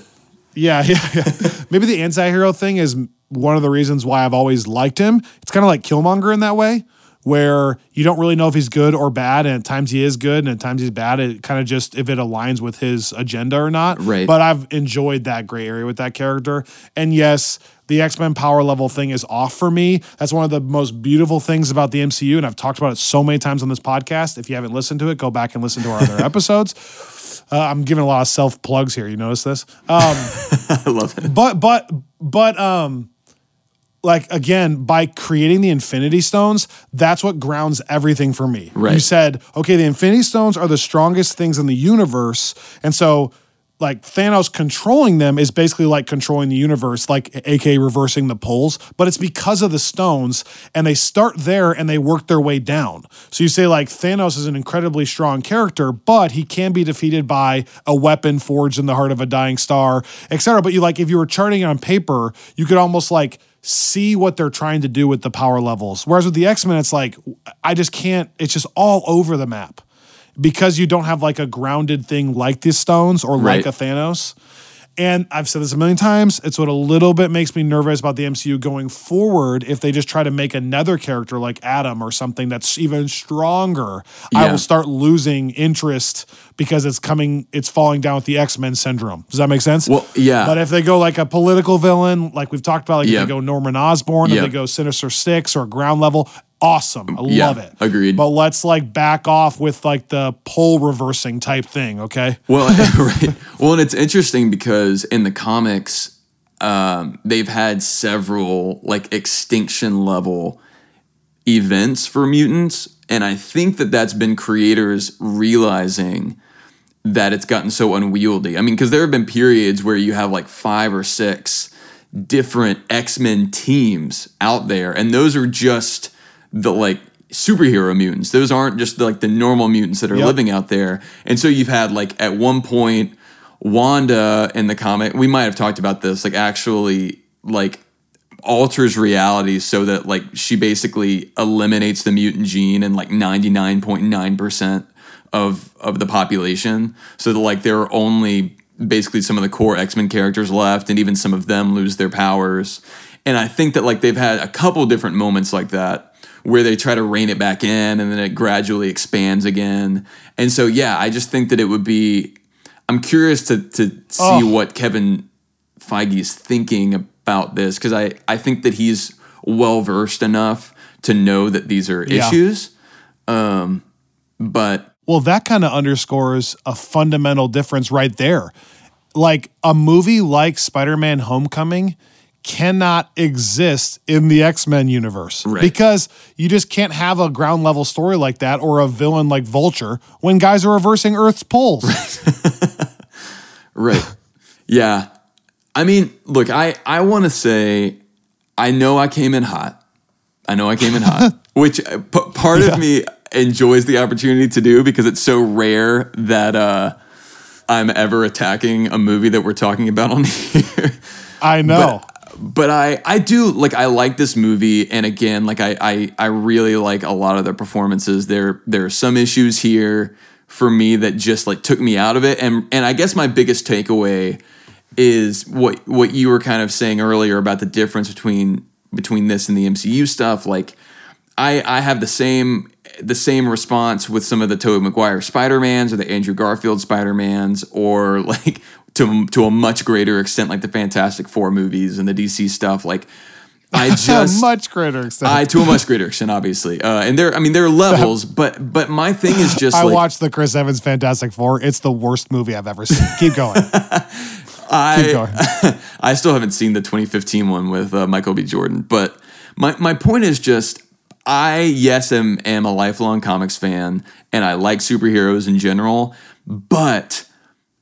Yeah, yeah, yeah. Maybe the anti-hero thing is one of the reasons why I've always liked him. It's kind of like Killmonger in that way, where you don't really know if he's good or bad, and at times he is good, and at times he's bad. It kind of just if it aligns with his agenda or not. Right. But I've enjoyed that gray area with that character. And yes, the X-Men power level thing is off for me. That's one of the most beautiful things about the MCU, and I've talked about it so many times on this podcast. If you haven't listened to it, go back and listen to our other episodes. Uh, I'm giving a lot of self plugs here. You notice this? Um, I love it. but but but um like again by creating the infinity stones that's what grounds everything for me right. you said okay the infinity stones are the strongest things in the universe and so like Thanos controlling them is basically like controlling the universe, like aka reversing the poles, but it's because of the stones, and they start there and they work their way down. So you say like Thanos is an incredibly strong character, but he can be defeated by a weapon forged in the heart of a dying star, etc. But you like if you were charting it on paper, you could almost like see what they're trying to do with the power levels. Whereas with the X-Men, it's like I just can't, it's just all over the map because you don't have like a grounded thing like the stones or like a Thanos. And I've said this a million times. It's what a little bit makes me nervous about the MCU going forward. If they just try to make another character like Adam or something that's even stronger, I will start losing interest because it's coming, it's falling down with the X Men syndrome. Does that make sense? Well, yeah. But if they go like a political villain, like we've talked about, like Yeah. if they go Norman Osborn, if they go Sinister Six or Ground Level, awesome. I Yeah, love it. agreed. But let's like back off with like the pole reversing type thing, okay? Well, right. Well, and it's interesting because in the comics, um, they've had several like extinction level events for mutants, and I think that that's been creators realizing that it's gotten so unwieldy. I mean, because there have been periods where you have like five or six different X Men teams out there, and those are just the like superhero mutants. Those aren't just like the normal mutants that are Yep. living out there. And so you've had like at one point Wanda in the comic, we might have talked about this, like actually like alters reality so that like she basically eliminates the mutant gene in like 99.9% of of the population so that like there are only basically some of the core X-Men characters left and even some of them lose their powers and I think that like they've had a couple different moments like that where they try to rein it back in and then it gradually expands again and so yeah I just think that it would be I'm curious to to see Oh. what Kevin Feige is thinking about this because I, I think that he's well versed enough to know that these are Yeah. issues. Um, but Well, that kind of underscores a fundamental difference right there. Like a movie like Spider Man Homecoming cannot exist in the X Men universe Right. because you just can't have a ground level story like that or a villain like Vulture when guys are reversing Earth's poles. right, yeah. I mean, look, I I want to say, I know I came in hot. I know I came in hot, which uh, p- part Yeah. of me enjoys the opportunity to do because it's so rare that uh, I'm ever attacking a movie that we're talking about on here. I know. but I I do like I like this movie and again like I I I really like a lot of their performances. There there are some issues here for me that just like took me out of it and and I guess my biggest takeaway is what what you were kind of saying earlier about the difference between between this and the MCU stuff. Like I I have the same the same response with some of the Tobey Maguire Spider-Mans or the Andrew Garfield Spider-Mans or like to to a much greater extent like the Fantastic Four movies and the DC stuff like I To a just much greater extent. I to a much greater extent obviously uh, and there I mean there are levels but but my thing is just I like watched the Chris Evans Fantastic Four. It's the worst movie I've ever seen. Keep going. I, Keep going. I still haven't seen the 2015 one with uh, Michael B. Jordan, but my, my point is just I, yes, am, am a lifelong comics fan and I like superheroes in general, but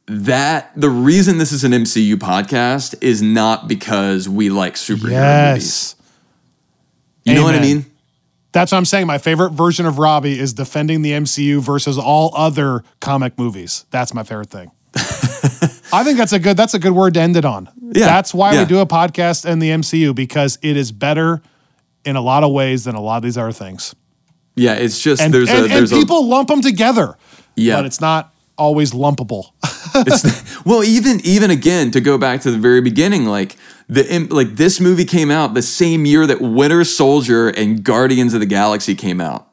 that the reason this is an MCU podcast is not because we like superhero movies. yes. You know what I mean? That's what I'm saying. My favorite version of Robbie is defending the MCU versus all other comic movies. That's my favorite thing. I think that's a good that's a good word to end it on. Yeah, That's why yeah. we do a podcast in the MCU because it is better in a lot of ways than a lot of these other things. Yeah, it's just And there's and, a and there's people lump them together. Yeah. But it's not always lumpable. it's, well even even again to go back to the very beginning like the like this movie came out the same year that Winter Soldier and Guardians of the Galaxy came out.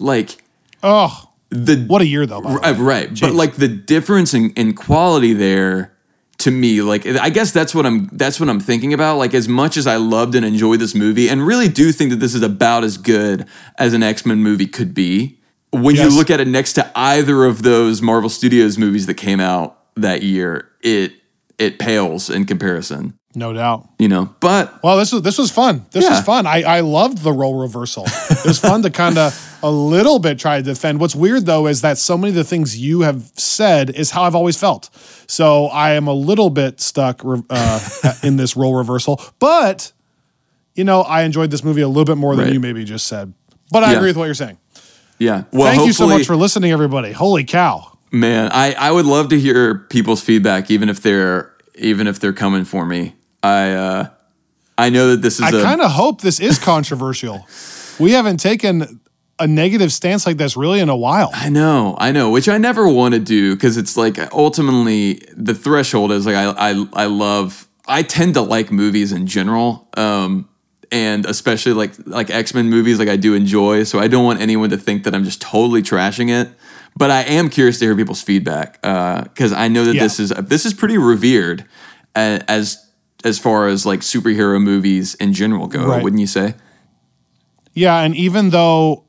Like oh, the what a year though. By the way. Uh, right but like the difference in, in quality there to me like i guess that's what i'm that's what i'm thinking about like as much as i loved and enjoyed this movie and really do think that this is about as good as an x-men movie could be when Yes. you look at it next to either of those marvel studios movies that came out that year it it pales in comparison No doubt. you know but Well, this was this was fun. This Yeah. was fun. I I loved the role reversal. It was fun to kind of a little bit try to defend. What's weird though is that so many of the things you have said is how I've always felt. So I am a little bit stuck uh, in this role reversal, but you know I enjoyed this movie a little bit more than Right. you maybe just said. But I Yeah. agree with what you're saying. Yeah well Thank you so much for listening, everybody. Holy cow! Man, I, I would love to hear people's feedback, even if they're even if they're coming for me. I uh, I know that this is I kind of hope this is controversial. we haven't taken a negative stance like this really in a while. I know, I know, which I never want to do because it's like ultimately the threshold is like I I I love I tend to like movies in general. Um and especially like like X-Men movies like I do enjoy, so I don't want anyone to think that I'm just totally trashing it. But I am curious to hear people's feedback because I know that Yeah. this is this is pretty revered uh, as as far as like superhero movies in general go, Right. wouldn't you say? Yeah, and even though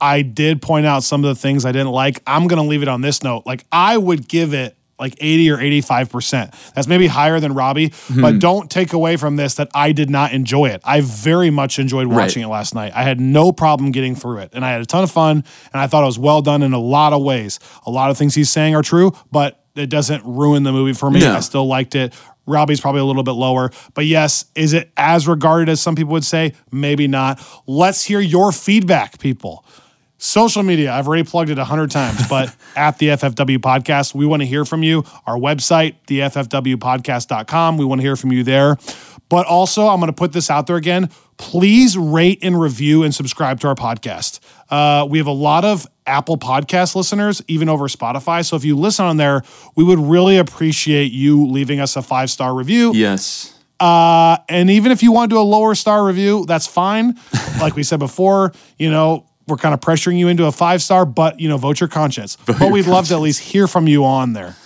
I did point out some of the things I didn't like, I'm going to leave it on this note. Like I would give it like 80 or 85%. That's maybe higher than Robbie, Hmm. but don't take away from this that I did not enjoy it. I very much enjoyed watching it last night. I had no problem getting through it, and I had a ton of fun, and I thought it was well done in a lot of ways. A lot of things he's saying are true, but it doesn't ruin the movie for me. No. I still liked it. Robbie's probably a little bit lower. But yes, is it as regarded as some people would say? Maybe not. Let's hear your feedback, people. Social media, I've already plugged it a hundred times, but at the FFW podcast, we want to hear from you. Our website, the FFWpodcast.com, we want to hear from you there. But also, I'm going to put this out there again. Please rate and review and subscribe to our podcast. Uh, we have a lot of Apple Podcast listeners, even over Spotify. So if you listen on there, we would really appreciate you leaving us a five star review. Yes. Uh, and even if you want to do a lower star review, that's fine. like we said before, you know, we're kind of pressuring you into a five star, but you know, vote your conscience. but your we'd love to at least hear from you on there.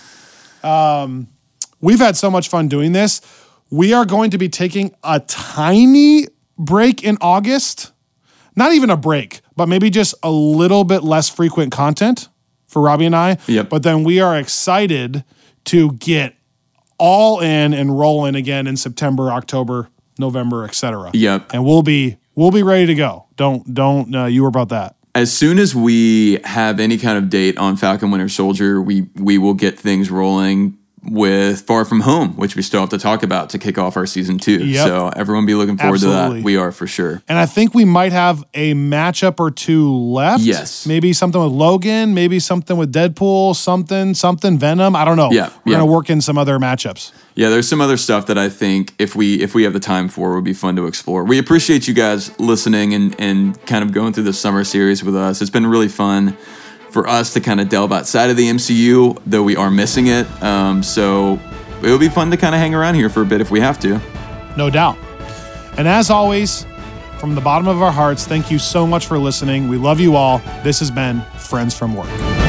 Um, we've had so much fun doing this. We are going to be taking a tiny break in August. Not even a break, but maybe just a little bit less frequent content for Robbie and I. Yep. But then we are excited to get all in and rolling again in September, October, November, etc. Yep. And we'll be we'll be ready to go. Don't don't uh, you were about that. As soon as we have any kind of date on Falcon Winter Soldier, we we will get things rolling with Far From Home, which we still have to talk about to kick off our season two. Yep. So everyone be looking forward to that. We are for sure. And I think we might have a matchup or two left. Yes. Maybe something with Logan, maybe something with Deadpool, something, something Venom. I don't know. Yeah, We're yeah. gonna work in some other matchups. Yeah, there's some other stuff that I think if we if we have the time for would be fun to explore. We appreciate you guys listening and and kind of going through the summer series with us. It's been really fun for us to kind of delve outside of the MCU, though we are missing it. Um, so it'll be fun to kind of hang around here for a bit if we have to. No doubt. And as always, from the bottom of our hearts, thank you so much for listening. We love you all. This has been Friends from Work.